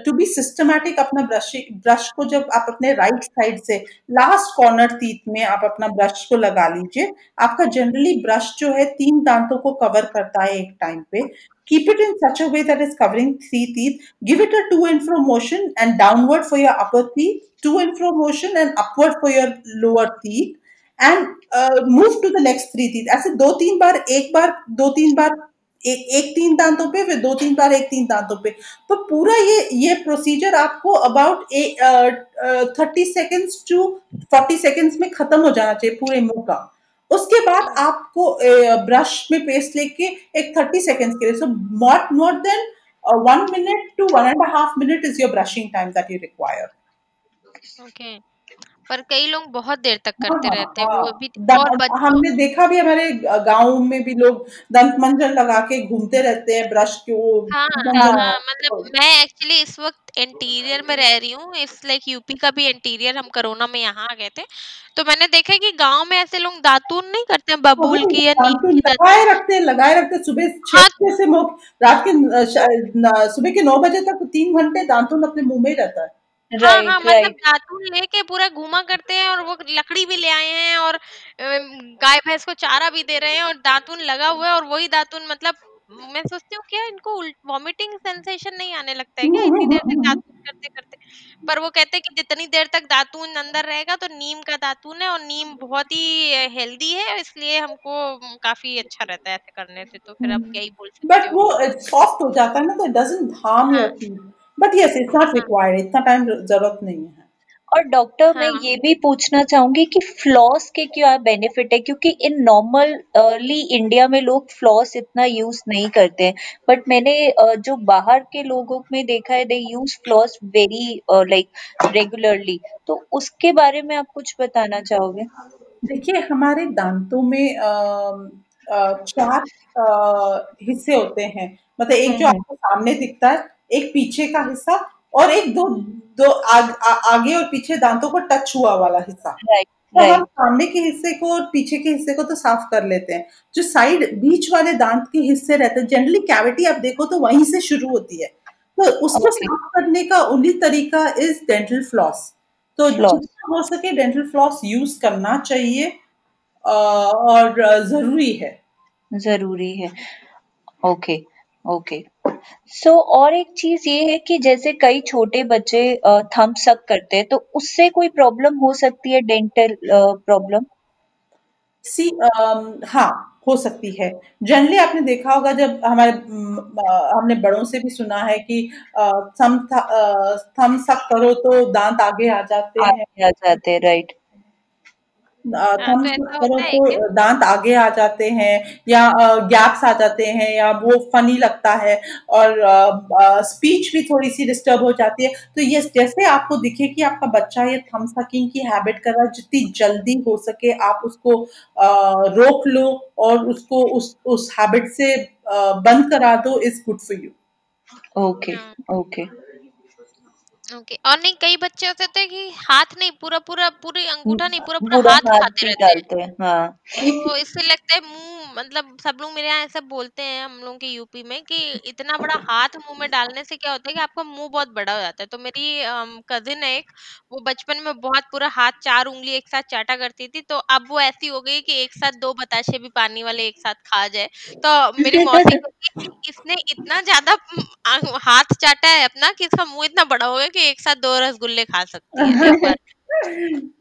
[SPEAKER 3] टू बी सिस्टमैटिक अपना ब्रश ब्रश को जब आप अपने राइट right साइड से लास्ट कॉर्नर तीत में आप अपना ब्रश को लगा लीजिए, आपका जनरली ब्रश जो है तीन दांतों को कवर करता है एक टाइम पे। Keep it in such a way that is covering three teeth give it a to and fro motion and downward for your upper teeth to and fro motion and upward for your lower teeth and move to the next three teeth ऐसे दो तीन बार, एक बार दो तीन बार एक एक तीन दांतों पे, फिर दो तीन बार एक तीन दांतों पे। तो पूरा ये ये प्रोसीजर आपको about thirty seconds to forty seconds में खत्म हो जाना चाहिए पूरे मुँह का। उसके बाद आपको ब्रश में पेस्ट लेके एक थर्टी सेकेंड्स के लिए। So not more than one minute to one and half minute is your brushing time that you require
[SPEAKER 4] okay पर कई लोग बहुत देर तक हाँ, करते हाँ, रहते हैं हाँ, वो हाँ। भी
[SPEAKER 3] और बच... हमने देखा भी हमारे गाँव में भी लोग दंत मंजन लगा के घूमते रहते हैं ब्रश के वो
[SPEAKER 4] हाँ, हाँ, हाँ, मतलब मैं एक्चुअली इस वक्त इंटीरियर में रह रही हूँ इस लाइक यूपी का भी इंटीरियर हम कोरोना में यहाँ आ गए थे तो मैंने देखा कि गाँव में ऐसे लोग दातून नहीं करते हैं बबूल की या नीम
[SPEAKER 3] की लगाए रखते हैं लगाए रखते हैं सुबह छह से रात के सुबह के नौ बजे तक तीन घंटे दांतून अपने मुँह में रहता है
[SPEAKER 4] हाँ हाँ मतलब दातुन लेके पूरा घूमा करते हैं और वो लकड़ी भी ले आए हैं और गाय भैंस को चारा भी दे रहे हैं और दातुन लगा हुआ है और वही दातुन मतलब मैं सोचती हूँ क्या इनको वॉमिटिंग सेंसेशन नहीं आने लगता है क्या इतनी देर तक दातुन करते करते? पर वो कहते हैं कि जितनी देर तक दातून अंदर रहेगा तो नीम का दातून है और नीम बहुत ही हेल्दी है इसलिए हमको काफ़ी अच्छा रहता है ऐसे करने से तो फिर अब क्या ही बोल सकते
[SPEAKER 3] बट वो सॉफ्ट हो जाता है ना तो doesn't harm your teeth but yes it's not required इतना टाइम ज़रूरत नहीं है।
[SPEAKER 2] और डॉक्टर हाँ. मैं ये भी पूछना चाहूँगी कि फ्लॉस के क्या बेनिफिट है? क्योंकि इन नॉर्मल अर्ली इंडिया में लोग फ्लॉस इतना यूज़ नहीं करते हैं। बट मैंने जो बाहर के लोगों में देखा है they use floss very like regularly तो उसके बारे में आप कुछ बताना चाहोगे?
[SPEAKER 3] देखिए हमारे दांतों में आ, आ, चार हिस्से होते हैं। मतलब एक जो हम्म। आपको सामने दिखता है एक पीछे का हिस्सा और एक दो दो आग, आ, आगे और पीछे दांतों को टच हुआ वाला हिस्सा। Right, तो right. हम सामने के हिस्से को और पीछे के हिस्से को तो साफ़ कर लेते हैं। जो साइड बीच वाले दांत के हिस्से रहते हैं जनरली कैविटी आप देखो तो वहीं से शुरू होती है। तो उसको okay. साफ़ करने का उन्हीं तरीका इज़ डेंटल फ्लॉस तो जितना हो सके डेंटल फ्लॉस यूज़ करना चाहिए और ज़रूरी है।
[SPEAKER 2] ज़रूरी है। Okay okay. Okay so so, और एक चीज़ ये है कि जैसे कई छोटे बच्चे थम सक करते हैं तो उससे कोई प्रॉब्लम हो सकती है डेंटल प्रॉब्लम
[SPEAKER 3] सी हाँ हो सकती है। जनरली आपने देखा होगा जब हमारे हमने बड़ों से भी सुना है कि थम थम सक करो तो दांत आगे आ जाते
[SPEAKER 2] हैं। आ जाते हैं राइट
[SPEAKER 3] थम करो तो दांत आगे आ जाते हैं या गैप्स आ जाते हैं या वो फनी लगता है और स्पीच भी थोड़ी सी डिस्टर्ब हो जाती है। तो ये जैसे आपको दिखे कि आपका बच्चा ये थम सकिंग की हैबिट कर रहा है जितनी जल्दी हो सके आप उसको रोक लो और उसको उस उस हैबिट से बंद करा दो is good for you.
[SPEAKER 2] Okay okay.
[SPEAKER 4] Okay और नहीं कई बच्चे होते थे कि हाथ नहीं पूरा पूरा पूरी अंगूठा नहीं पूरा पूरा हाथ खाते रहते हैं। हाँ। तो इससे लगता है मुँह मतलब सब लोग मेरे यहाँ ऐसा बोलते हैं हम लोग के यूपी में कि इतना बड़ा हाथ मुँह में डालने से क्या होता है कि आपका मुँह बहुत बड़ा हो जाता है। तो मेरी कजिन है एक, वो बचपन में बहुत पूरा हाथ चार उंगली एक साथ चाटा करती थी तो अब वो ऐसी हो गई कि एक साथ दो बताशे भी पानी वाले एक साथ खा जाए। तो मेरी मौसी इसने इतना ज़्यादा हाथ चाटा है अपना कि इसका मुँह इतना बड़ा हो गया कि एक साथ दो रसगुल्ले खा सकती है।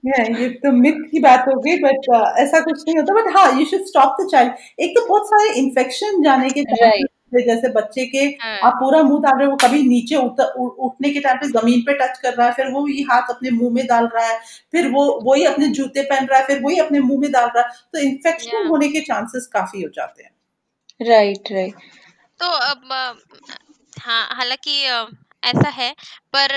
[SPEAKER 3] ये तो मिथ की बात हो गई बट uh, ऐसा कुछ नहीं होता बट हाँ you should stop the child एक तो बहुत सारे इन्फेक्शन जाने के right. जैसे बच्चे के हाँ. आप पूरा मुँह डाल रहे हो कभी नीचे उठने के टाइम पे ज़मीन पे टच कर रहा है फिर वो ये हाथ अपने मुँह में डाल रहा है फिर वो वही अपने जूते पहन रहा है फिर वही अपने मुँह में डाल रहा है तो इन्फेक्शन होने के चांसेस काफ़ी हो जाते हैं
[SPEAKER 2] राइट राइट
[SPEAKER 4] तो अब हाँ हालाँकि ऐसा है पर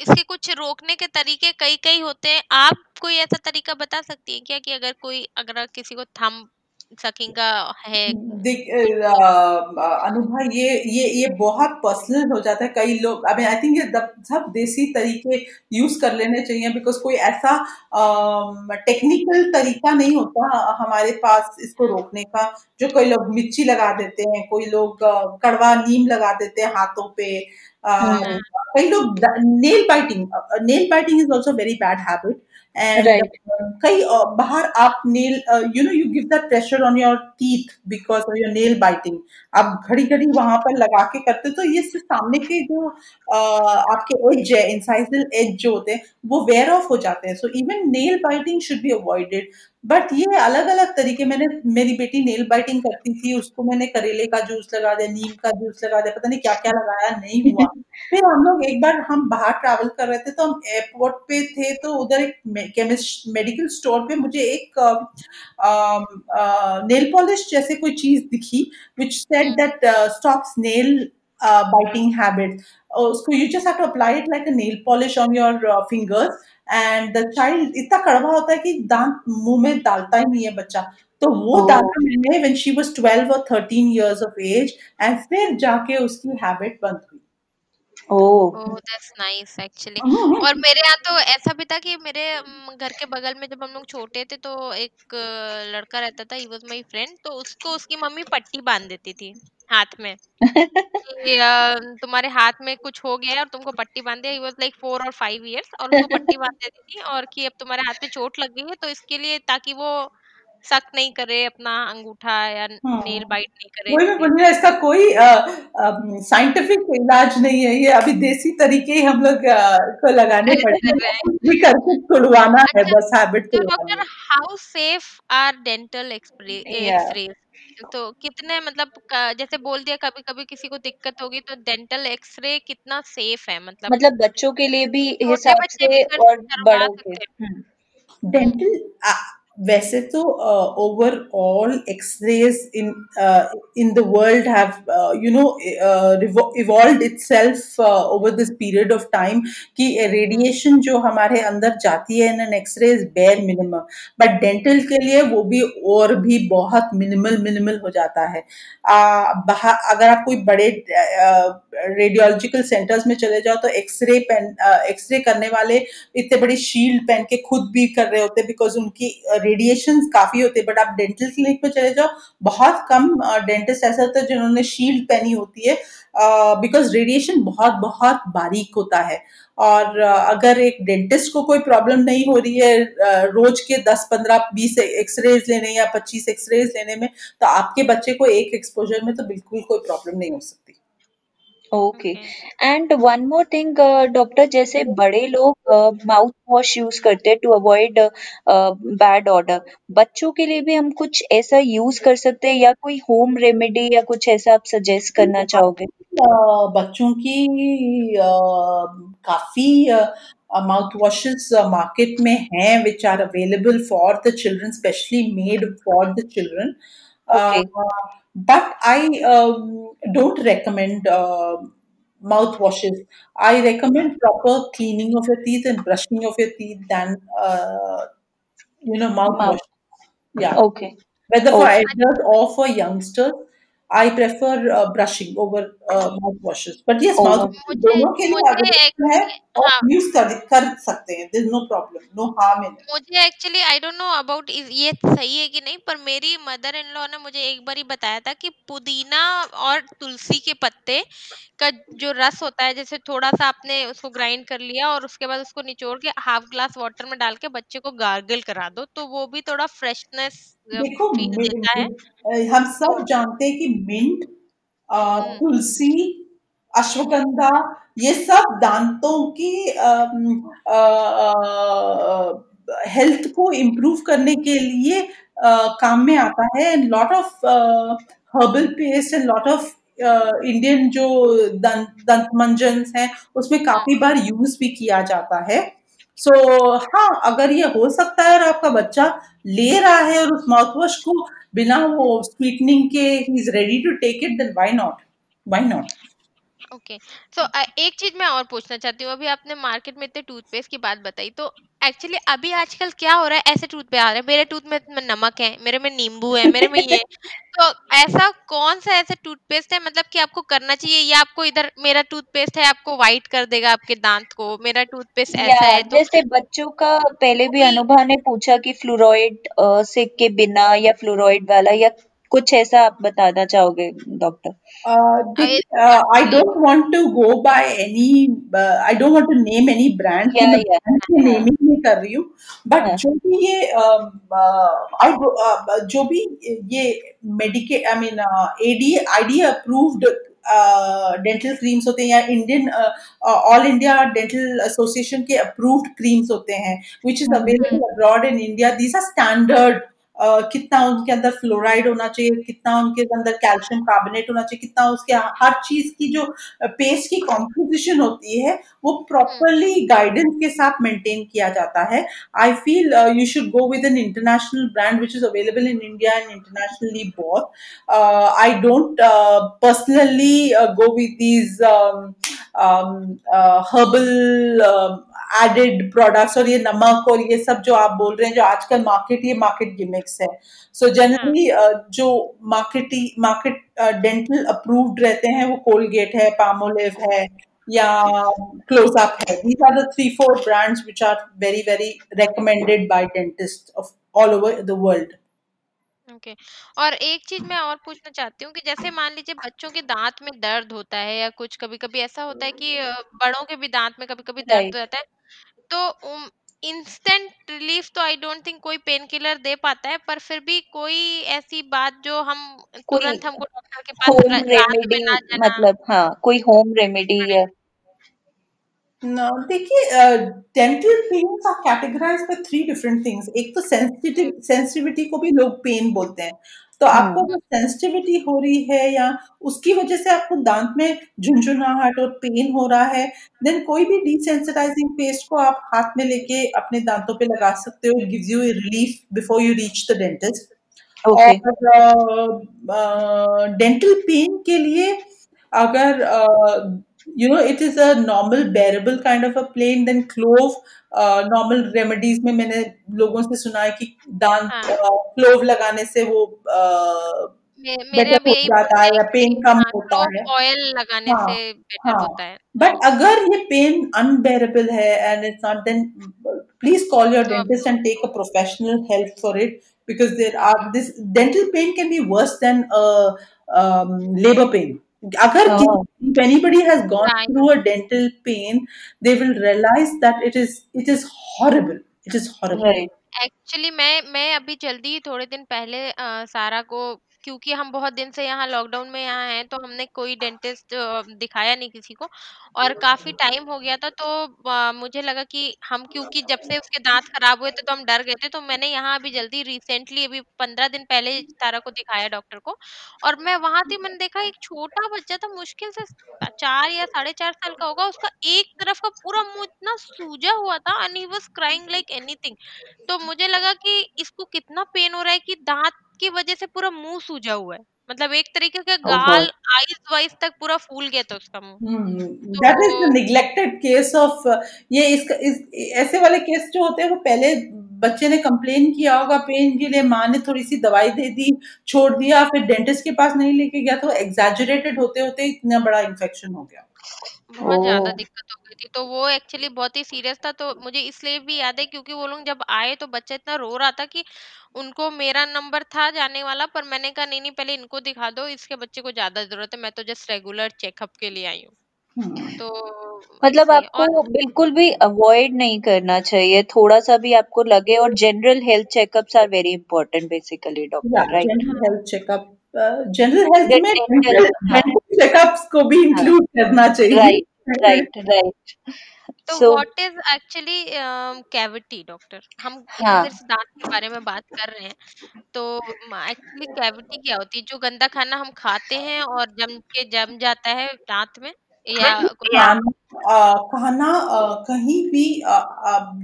[SPEAKER 4] इसके कुछ रोकने के तरीके कई कई होते हैं आप कोई ऐसा तरीका बता सकती हैं क्या कि अगर कोई अगर किसी को थम सकिंग का है
[SPEAKER 3] देख अनुभव ये ये ये बहुत पर्सनल हो जाता है कई लोग आई आई थिंक ये सब देसी तरीके यूज़ कर लेने चाहिए बिकॉज़ कोई ऐसा टेक्निकल तरीका नहीं होता हमारे पास इसको रोकने का जो कोई लोग मिर्ची लगा देते हैं कोई लोग कड़वा नीम लगा देते हैं हाथों पे। कई लोग nail biting nail biting is also very bad habit uh, कई बाहर आप nail you know you give that pressure on your teeth because of your nail biting आप घड़ी घड़ी वहाँ पर लगा के करते तो ये सामने के जो uh, आपके एज है इंसाइजल एज जो होते हैं वो वेयर ऑफ़ हो जाते हैं. So even nail biting should be avoided but ये अलग अलग तरीके मैंने मेरी बेटी नेल बाइटिंग करती थी उसको मैंने करेले का जूस लगा दिया नीम का जूस लगा दिया पता नहीं क्या क्या लगाया नहीं हुआ। फिर हम लोग एक बार हम बाहर ट्रैवल कर रहे थे तो हम एयरपोर्ट पे थे तो उधर एक केमिस्ट मेडिकल स्टोर पे मुझे एक नेल पॉलिश जैसे कोई चीज़ दिखी which said that stops nail biting habit उसको you just have to apply it like a nail polish on your fingers and the child इतना कड़वा होता है कि दांत मुंह में डालता ही नहीं है बच्चा तो वो oh. डाला मैंने व्हेन शी वाज 12 और 13 इयर्स ऑफ एज एंड फिर जाके उसकी हैबिट बंद हुई
[SPEAKER 4] नाइस एक्चुअली और मेरे यहाँ तो ऐसा भी था कि मेरे घर के बगल में जब हम लोग छोटे थे तो एक लड़का रहता था ही वाज माय फ्रेंड तो उसको उसकी मम्मी पट्टी बाँध देती थी हाथ में कि तुम्हारे हाथ में कुछ हो गया है और तुमको पट्टी बाँध दिया। ही वाज लाइक फोर और फाइव इयर्स और उसको पट्टी बाँध देती थी और कि अब तुम्हारे हाथ में चोट लग गई है तो इसके लिए ताकि वो सक नहीं करे अपना अंगूठा या हाँ। नेल बाइट नहीं करे
[SPEAKER 3] वही मैं बोल रही इसका कोई साइंटिफिक इलाज नहीं है ये अभी देसी तरीके ही हम लोग को लगाने पड़ते करके तुड़वाना है अच्छा, बस हैबिट
[SPEAKER 4] तो doctor how safe are dental x-ray तो कितने मतलब जैसे बोल दिया कभी कभी किसी को दिक्कत होगी तो डेंटल एक्सरे कितना सेफ़ है? मतलब
[SPEAKER 2] मतलब बच्चों के लिए भी हिसाब से और बड़ों के।
[SPEAKER 3] डेंटल वैसे तो overall x-rays in in the world have you know evolve itself over this period of time कि रेडिएशन जो हमारे अंदर जाती है in an x-ray is minimum but dental के लिए वो भी और भी बहुत मिनिमल मिनिमल हो जाता है। uh, अगर आप कोई बड़े रेडियोलॉजिकल uh, सेंटर्स में चले जाओ तो एक्सरे पेन एक्सरे करने वाले इतने बड़ी शील्ड पहन के खुद भी कर रहे होते बिकॉज़ उनकी रेडिएशन काफ़ी होते हैं बट आप डेंटल क्लिनिक पे चले जाओ, बहुत कम डेंटिस्ट ऐसा होता है जिन्होंने शील्ड पहनी होती है बिकॉज़ रेडिएशन बहुत बहुत बारीक होता है। और अगर एक डेंटिस्ट को कोई प्रॉब्लम नहीं हो रही है रोज के 10 15 20 एक्सरेज लेने या 25 एक्सरेज लेने में तो आपके बच्चे को एक एक्सपोजर में तो बिल्कुल कोई प्रॉब्लम नहीं हो सकती।
[SPEAKER 2] Okay and one more thing doctor जैसे बड़े लोग माउथ वॉश यूज़ करते हैं टू अवॉइड बैड ऑर्डर बच्चों के लिए भी हम कुछ ऐसा यूज़ कर सकते हैं या कोई होम रेमेडी या कुछ ऐसा आप सजेस्ट करना चाहोगे?
[SPEAKER 3] बच्चों की काफ़ी माउथ वॉशेस मार्केट में हैं which are available for the children specially made for the children but I um, don't recommend uh, mouth washes. I recommend proper cleaning of your teeth and brushing of your teeth than uh, you know mouthwash. mouth. Yeah.
[SPEAKER 2] Okay.
[SPEAKER 3] Whether okay. for adults or for youngsters, I prefer uh, brushing over uh, mouth washes. But yes, oh. mouth दोनों के लिए है और use कर कर सकते हैं there no problem no harm in
[SPEAKER 4] मुझे actually I don't know about ये सही है कि नहीं पर मेरी मदर इन लॉ ने मुझे एक बार ही बताया था कि पुदीना और तुलसी के पत्ते का जो रस होता है जैसे थोड़ा सा आपने उसको ग्राइंड कर लिया और उसके बाद उसको निचोड़ के हाफ़ ग्लास वाटर में डाल के बच्चे को गार्गल करा दो तो वो भी थोड़ा फ्रेशनेस
[SPEAKER 3] देखो देता है। हम सब तो जानते हैं कि मिंट हम्म। तुलसी अश्वगंधा ये सब दांतों की हेल्थ को इम्प्रूव करने के लिए आ, काम में आता है। And lot of herbal paste and lot of Indian जो दंत दंत मंजन है उसमें काफ़ी बार यूज़ भी किया जाता है। सो so, हाँ अगर ये हो सकता है और आपका बच्चा ले रहा है और उस माउथ वॉश को बिना वो स्वीटनिंग के ही is ready to take it then why not why not
[SPEAKER 4] okay so एक चीज़ मैं और पूछना चाहती हूँ। अभी आपने मार्केट में इतने टूथपेस्ट की बात बताई तो एक्चुअली अभी आजकल क्या हो रहा है? ऐसे टूथ पे आ रहे हैं। मेरे टूथ में नमक है मेरे में नींबू है मेरे में ये तो ऐसा कौन सा ऐसा टूथपेस्ट है मतलब कि आपको करना चाहिए या आपको इधर मेरा टूथपेस्ट है आपको व्हाइट कर देगा आपके दांत को? मेरा टूथपेस्ट ऐसा है
[SPEAKER 2] तो जैसे बच्चों का पहले भी अनुभव ने पूछा कि फ्लोराइड से के बिना या फ्लोराइड वाला या कुछ ऐसा आप बताना चाहोगे doctor
[SPEAKER 3] I don't want to go by any I don't want to name any brand naming नहीं कर रही हूँ. बट। जो भी ये uh, uh, जो भी ये मेडिके I mean AD ID approved dental creams होते हैं या Indian all India dental association के अप्रूव्ड क्रीम्स होते हैं which is available abroad in India these are standard कितना उनके अंदर फ्लोराइड होना चाहिए, कितना उनके अंदर कैल्शियम कार्बोनेट होना चाहिए, कितना उसके हर चीज़ की जो पेस्ट की कॉम्पोजिशन होती है, वो प्रॉपरली गाइडेंस के साथ मेंटेन किया जाता है। I feel you should go with an international brand which is available in India and internationally both I don't personally go with these herbal added products और ये नमक और ये सब जो आप बोल रहे हैं जो आजकल मार्केट ये मार्केट गिमिक्स है। सो so जनरली हाँ। uh, जो मार्केट मार्केट डेंटल अप्रूव्ड रहते हैं वो कोलगेट है पामोलिव है या क्लोज अप है। These are the three four brands which are very very recommended by dentist of all over the world
[SPEAKER 4] okay और एक चीज़ मैं और पूछना चाहती हूँ कि जैसे मान लीजिए बच्चों के दांत में दर्द होता है या कुछ कभी कभी ऐसा होता है कि बड़ों के भी दांत में कभी कभी दर्द हो जाता है तो इंस्टेंट रिलीफ तो आई डोंट थिंक कोई पेन किलर दे पाता है पर फिर भी कोई ऐसी बात जो हम तुरंत हमको डॉक्टर के पास
[SPEAKER 2] होम रेमेडी मतलब हाँ कोई होम रेमेडी है
[SPEAKER 3] देखिए dental pains are categorize by three different things एक तो सेंसिटिव सेंसिटिविटी को भी लोग पेन बोलते हैं। तो आपको जो सेंसिटिविटी हो रही है या उसकी वजह से आपको दांत में झुंझुनाहट और पेन हो रहा है देन कोई भी डिसेंसिटाइजिंग पेस्ट को आप हाथ में लेके अपने दांतों पे लगा सकते हो। Gives you relief before you reach the dentist और डेंटल पेन के लिए अगर you know it is a normal bearable kind of a pain then clove normal uh, remedies में मैंने लोगों से सुना है कि दांत क्लोव हाँ. लगाने से वो
[SPEAKER 4] बेटर हो जाता है या पेन कम हाँ, होता है। ऑयल लगाने हाँ, से बेटर हाँ, होता है।
[SPEAKER 3] बट अगर ये पेन अनबेरेबल है and it's not then please call your dentist and take a professional help for it because there are this dental pain can be worse than a um, labor pain. अगर anybody has gone through a dental pain they will realize that it is it is horrible it is horrible
[SPEAKER 4] actually मैं मैं अभी जल्दी थोड़े दिन पहले आ, सारा को क्योंकि हम बहुत दिन से यहाँ लॉकडाउन में यहाँ हैं तो हमने कोई डेंटिस्ट दिखाया नहीं किसी को। और काफ़ी टाइम हो गया था तो मुझे लगा कि हम, क्योंकि जब से उसके दांत खराब हुए थे तो हम डर गए थे तो मैंने यहाँ अभी जल्दी रिसेंटली अभी पंद्रह दिन पहले तारा को दिखाया डॉक्टर को। और मैं वहाँ थी, मैंने देखा एक छोटा बच्चा था, मुश्किल से चार या साढ़े चार साल का होगा, उसका एक तरफ़ का पूरा मुँह इतना सूजा हुआ था and he was crying like anything तो मुझे लगा कि इसको कितना पेन हो रहा है कि दांत की वजह से पूरा मुँह सूजा हुआ है। मतलब एक तरीके का गाल आईज वाइज तक पूरा फूल गया था उसका मुँह।
[SPEAKER 3] That is the neglected case of ये इस, इस ऐसे वाले केस जो होते हैं वो पहले बच्चे ने कंप्लेन किया होगा पेन के लिए माँ ने थोड़ी सी दवाई दे दी छोड़ दिया फिर डेंटिस्ट के पास नहीं लेके गया तो एग्जैजरेटेड होते होते इतना बड़ा इन्फेक्शन हो गया।
[SPEAKER 4] बहुत ज़्यादा दिक्कत हो गई थी। तो वो एक्चुअली बहुत ही सीरियस था तो मुझे इसलिए भी याद है क्योंकि वो लोग जब आए तो बच्चा इतना रो रहा था कि उनको मेरा नंबर था जाने वाला पर मैंने कहा नहीं नहीं पहले इनको दिखा दो इसके बच्चे को ज़्यादा ज़रूरत है मैं तो जस्ट रेगुलर चेकअप के लिए आई हूँ। हम्म। तो
[SPEAKER 2] मतलब आपको बिल्कुल भी अवॉइड नहीं करना चाहिए थोड़ा सा भी आपको लगे और general health checkups are very important basically doctor right
[SPEAKER 3] general health checkup general health में चेकअप्स को भी इंक्लूड हाँ। करना चाहिए।
[SPEAKER 2] राइट राइट राइट
[SPEAKER 4] तो what is actually cavity doctor हम हाँ. दांत के बारे में बात कर रहे हैं। तो एक्चुअली कैविटी क्या होती है? जो गंदा खाना हम खाते हैं और जम के जम जाता है दांत में या
[SPEAKER 3] खाना कहीं भी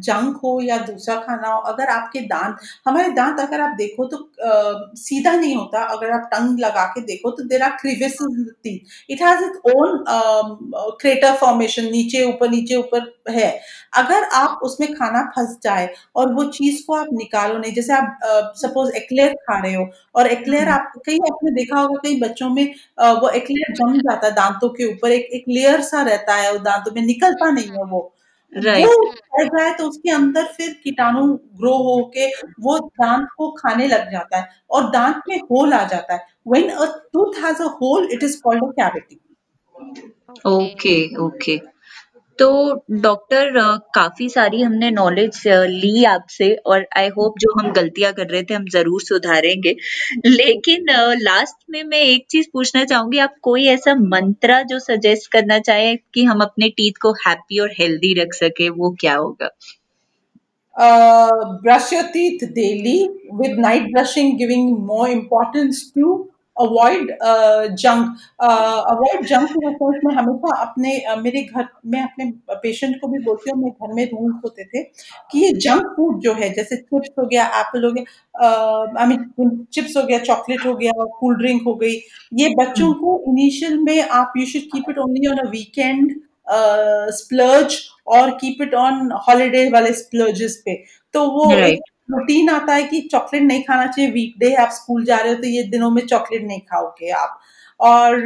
[SPEAKER 3] जंक हो या दूसरा खाना हो अगर आपके दांत हमारे दांत अगर आप देखो तो सीधा नहीं होता। अगर आप टंग लगा के देखो तो there are crevice it has it own crater formation नीचे ऊपर नीचे ऊपर है। अगर आप उसमें खाना फंस जाए और वो चीज़ को आप निकालो नहीं जैसे आप सपोज़ एक्लेयर खा रहे हो और एक्लेयर हम्म। आप कहीं आपने देखा होगा कई बच्चों में वो एक्लेयर जम जाता है दांतों के ऊपर एक एक लेयर सा रहता है दांतों में निकलता नहीं है वो right. वो जाए तो उसके अंदर फिर कीटाणु ग्रो होके वो दांत को खाने लग जाता है और दांत में होल आ जाता है when a tooth has a hole it is called a cavity
[SPEAKER 2] okay okay तो डॉक्टर काफ़ी सारी हमने नॉलेज ली आपसे और आई होप जो हम गलतियाँ कर रहे थे हम ज़रूर सुधारेंगे। लेकिन लास्ट में मैं एक चीज़ पूछना चाहूँगी, आप कोई ऐसा मंत्रा जो सजेस्ट करना चाहे कि हम अपने टीथ को हैप्पी और हेल्दी रख सके, वो क्या होगा?
[SPEAKER 3] Brush teeth daily with night brushing giving more importance to avoid junk avoid junk में हमेशा अपने uh, मेरे घर में अपने पेशेंट को भी बोलती हूँ मेरे घर में रूल्स होते थे कि ये जंक फ़ूड जो है जैसे चिप्स हो गया एप्पल हो गया आई मीन चिप्स हो गया चॉकलेट हो गया कूल ड्रिंक हो गई ये बच्चों को इनिशियल में आप you should keep it only on a weekend splurge और कीप इट ऑन हॉलीडे वाले स्प्लर्जेस पे तो वो right. रूटीन आता है कि चॉकलेट नहीं खाना चाहिए वीकडे आप स्कूल जा रहे हो तो ये दिनों में चॉकलेट नहीं खाओगे आप। और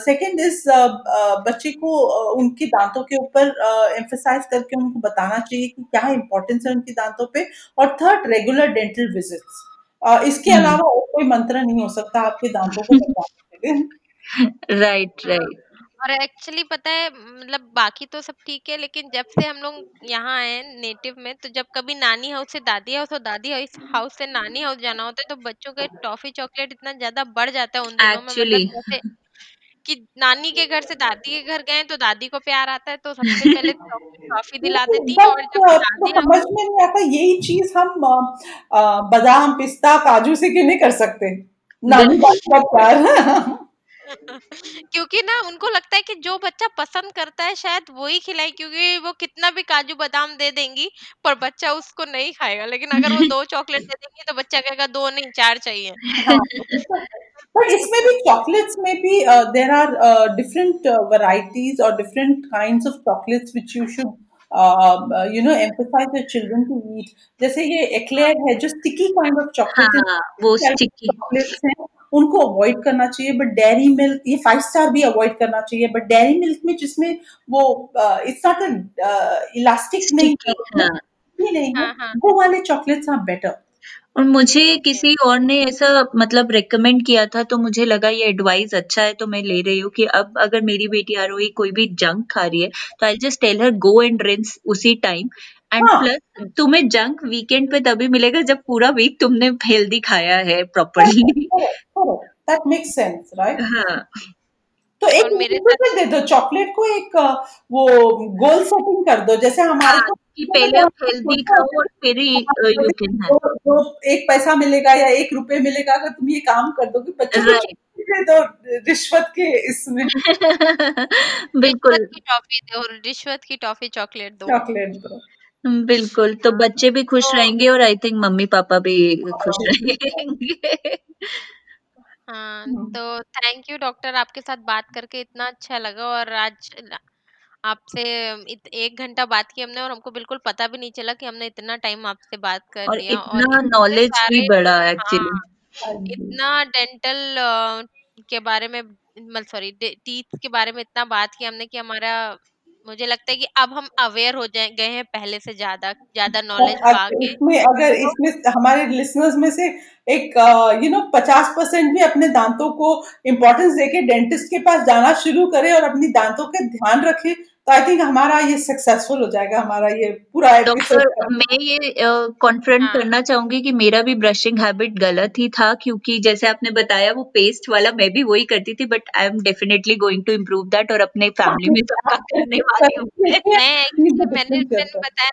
[SPEAKER 3] second uh, is uh, uh, बच्चे को uh, उनके दांतों के ऊपर एम्फेसाइज uh, करके उनको बताना चाहिए कि क्या इंपॉर्टेंस है उनके दांतों पे। और थर्ड रेगुलर डेंटल विजिट्स इसके hmm. अलावा और कोई मंत्र नहीं हो सकता आपके दांतों को
[SPEAKER 2] राइट राइट
[SPEAKER 4] और एक्चुअली पता है मतलब बाकी तो सब ठीक है लेकिन जब से हम लोग यहाँ आए नेटिव में तो जब कभी नानी हाउस से दादी हाउस और दादी हाउस हाउस से नानी हाउस जाना होता है तो बच्चों के टॉफी चॉकलेट इतना ज़्यादा बढ़ जाता है उन दिनों में मतलब जैसे कि नानी के घर से दादी के घर गए तो दादी को प्यार आता है तो सबसे पहले टॉफी दिला देती है और जब
[SPEAKER 3] दादी समझ में नहीं आता यही चीज़ हम बादाम पिस्ता काजू से क्यों नहीं कर सकते? नानी का प्यार
[SPEAKER 4] क्योंकि ना उनको लगता है कि जो बच्चा पसंद करता है शायद वही खिलाए, क्योंकि वो कितना भी काजू बादाम दे देंगी, पर बच्चा उसको नहीं खाएगा लेकिन अगर वो दो चॉकलेट दे देंगी तो बच्चा कहेगा, दो नहीं, चार चाहिए।
[SPEAKER 3] पर इसमें भी चॉकलेट्स में भी देर आर डिफरेंट वराइटीज और different kind of chocolates which you should you know emphasize the children to eat जैसे ये एक्लेयर है जो स्टिकी काइंड ऑफ़ चॉकलेट
[SPEAKER 2] वो स्टिकी
[SPEAKER 3] चॉकलेट्स हैं उनको अवॉइड करना चाहिए बट डेयरी मिल्क ये फाइव स्टार भी अवॉइड करना चाहिए बट डेयरी मिल्क में जिसमें वो इट्स नॉट इलास्टिक नहीं हाँ. नहीं हाँ, हाँ. वो वाले चॉकलेट्स आर बेटर
[SPEAKER 2] और मुझे किसी और ने ऐसा मतलब रेकमेंड किया था तो मुझे लगा ये एडवाइस अच्छा है तो मैं ले रही हूँ कि अब अगर मेरी बेटी आरोही कोई भी जंक खा रही है तो I just tell her go and rinse उसी टाइम एंड प्लस तुम्हें जंक वीकेंड पे तभी मिलेगा जब पूरा वीक तुमने हेल्दी खाया है properly
[SPEAKER 3] that makes sense right
[SPEAKER 2] हाँ।
[SPEAKER 3] तो एक मेरे साथ दे दो चॉकलेट को एक वो गोल सेटिंग कर दो जैसे हमारे
[SPEAKER 2] हाँ, कि पहले आप हेल्दी खाओ और फिर यू कैन
[SPEAKER 3] तो एक पैसा मिलेगा या एक रुपए मिलेगा अगर तुम ये काम कर दोगे बच्चों को दो रिश्वत के इसमें।
[SPEAKER 2] बिल्कुल।
[SPEAKER 4] की टॉफी दो रिश्वत की टॉफी चॉकलेट दो।
[SPEAKER 3] चॉकलेट दो।
[SPEAKER 2] बिल्कुल तो बच्चे भी खुश तो, रहेंगे और आई थिंक मम्मी पापा भी खुश रहेंगे।
[SPEAKER 4] हाँ। तो थैंक यू डॉक्टर आपके साथ बात करके इतना अच्छा लगा और आज आपसे एक घंटा बात की हमने और हमको बिल्कुल पता भी नहीं चला कि हमने इतना टाइम आपसे बात कर
[SPEAKER 2] और
[SPEAKER 4] लिया
[SPEAKER 2] और इतना नॉलेज भी बढ़ा एक्चुअली
[SPEAKER 4] हाँ, इतना डेंटल के बारे में मतलब सॉरी टीथ के बारे में इतना बात की हमने कि हमारा मुझे लगता है कि अब हम अवेयर हो जाए गए हैं पहले से ज़्यादा ज़्यादा नॉलेज पाके।
[SPEAKER 3] इसमें अगर इसमें हमारे लिसनर्स में से एक यू नो पचास परसेंट भी अपने दांतों को इम्पोर्टेंस देके डेंटिस्ट के पास जाना शुरू करे और अपनी दांतों के ध्यान रखे तो आई थिंक हमारा ये सक्सेसफुल हो जाएगा हमारा ये पूरा
[SPEAKER 2] डॉक्टर मैं ये कॉन्फ्रंट हाँ. करना चाहूँगी कि मेरा भी ब्रशिंग हैबिट गलत ही था क्योंकि जैसे आपने बताया वो पेस्ट वाला मैं भी वही करती थी but I am definitely going to improve that और अपने फैमिली में सबका करने वाली हूँ
[SPEAKER 4] मैं मैंने मैंने बताया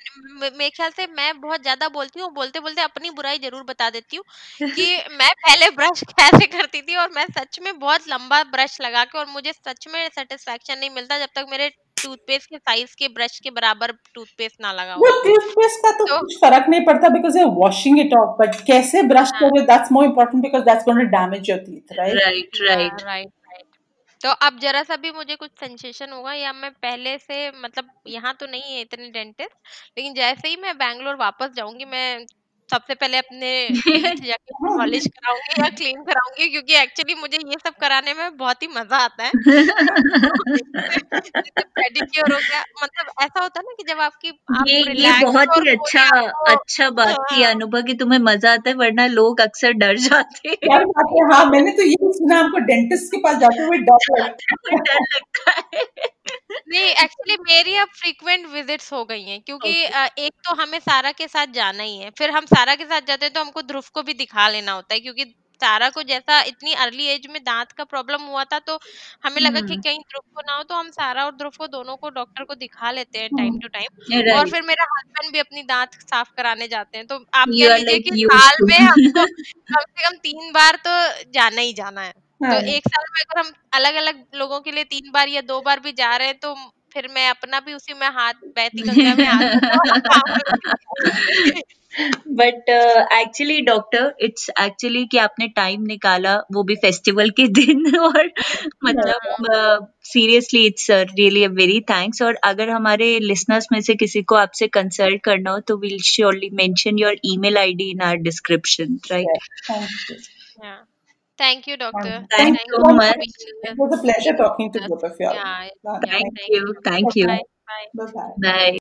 [SPEAKER 4] मेरे ख्याल से मैं बहुत ज़्यादा बोलती हूँ बोलते बोलते अपनी बुराई ज़रूर बता देती हूँ कि मैं पहले ब्रश कैसे करती थी और मैं सच में बहुत लंबा ब्रश लगा के और मुझे सच में सेटिस्फेक्शन नहीं मिलता जब तक मेरे टूथपेस्ट के साइज़ के ब्रश के बराबर टूथपेस्ट ना लगा
[SPEAKER 3] वो टूथपेस्ट का तो, तो कुछ फ़र्क नहीं पड़ता because you washing it off but कैसे ब्रश हाँ. करोगे that's more important because that's going to damage your teeth right
[SPEAKER 2] right right
[SPEAKER 4] right तो अब जरा सा भी मुझे कुछ सेंसेशन होगा या मैं पहले से मतलब यहाँ तो नहीं है इतने डेंटिस्ट लेकिन जैसे ही मैं बैंगलोर वापस जाऊँगी मैं सबसे पहले अपने जाके पॉलिश कराऊँगी या क्लीन कराऊँगी क्योंकि एक्चुअली मुझे ये सब कराने में बहुत ही मज़ा आता है। पेडिक्योर हो गया मतलब ऐसा होता है ना कि जब आपकी आप
[SPEAKER 2] ये ये बहुत ही अच्छा अच्छा बात की हाँ। अनुभव की तुम्हें मज़ा आता है वरना लोग अक्सर डर जाते
[SPEAKER 3] हैं। हाँ? मैंने तो ये सुना आपको डेंटिस्ट के पास जाते हुए डर लगता
[SPEAKER 4] है। नहीं एक्चुअली मेरी अब फ्रीक्वेंट विजिट्स हो गई हैं क्योंकि okay. एक तो हमें सारा के साथ जाना ही है फिर हम सारा के साथ जाते हैं तो हमको ध्रुव को भी दिखा लेना होता है क्योंकि सारा को जैसा इतनी अर्ली एज में दांत का प्रॉब्लम हुआ था तो हमें लगा कि कहीं ध्रुव को ना हो तो हम सारा और ध्रुव को दोनों को डॉक्टर को दिखा लेते हैं टाइम टू टाइम और फिर मेरा हस्बैंड भी अपनी दांत साफ़ कराने जाते हैं तो आप कह लीजिए कि साल में हमको कम से कम तीन बार तो जाना ही जाना है। तो हाँ। एक साल में अगर हम अलग अलग लोगों के लिए तीन बार या दो बार भी जा रहे हैं तो फिर मैं अपना भी उसी में हाथ बहती गंगा में हाथ
[SPEAKER 2] but actually doctor it's actually कि आपने टाइम निकाला वो भी फेस्टिवल के दिन और मतलब seriously it's really a very thanks और अगर हमारे लिसनर्स में से किसी को आपसे कंसल्ट करना हो तो we'll surely mention your email ID in our description right
[SPEAKER 4] Thank you, doctor.
[SPEAKER 2] Thank, Thank you so much.
[SPEAKER 3] It was a pleasure talking to both of you.
[SPEAKER 4] Yeah.
[SPEAKER 2] Thank you. Thank you.
[SPEAKER 4] Bye.
[SPEAKER 3] Bye.
[SPEAKER 2] Bye.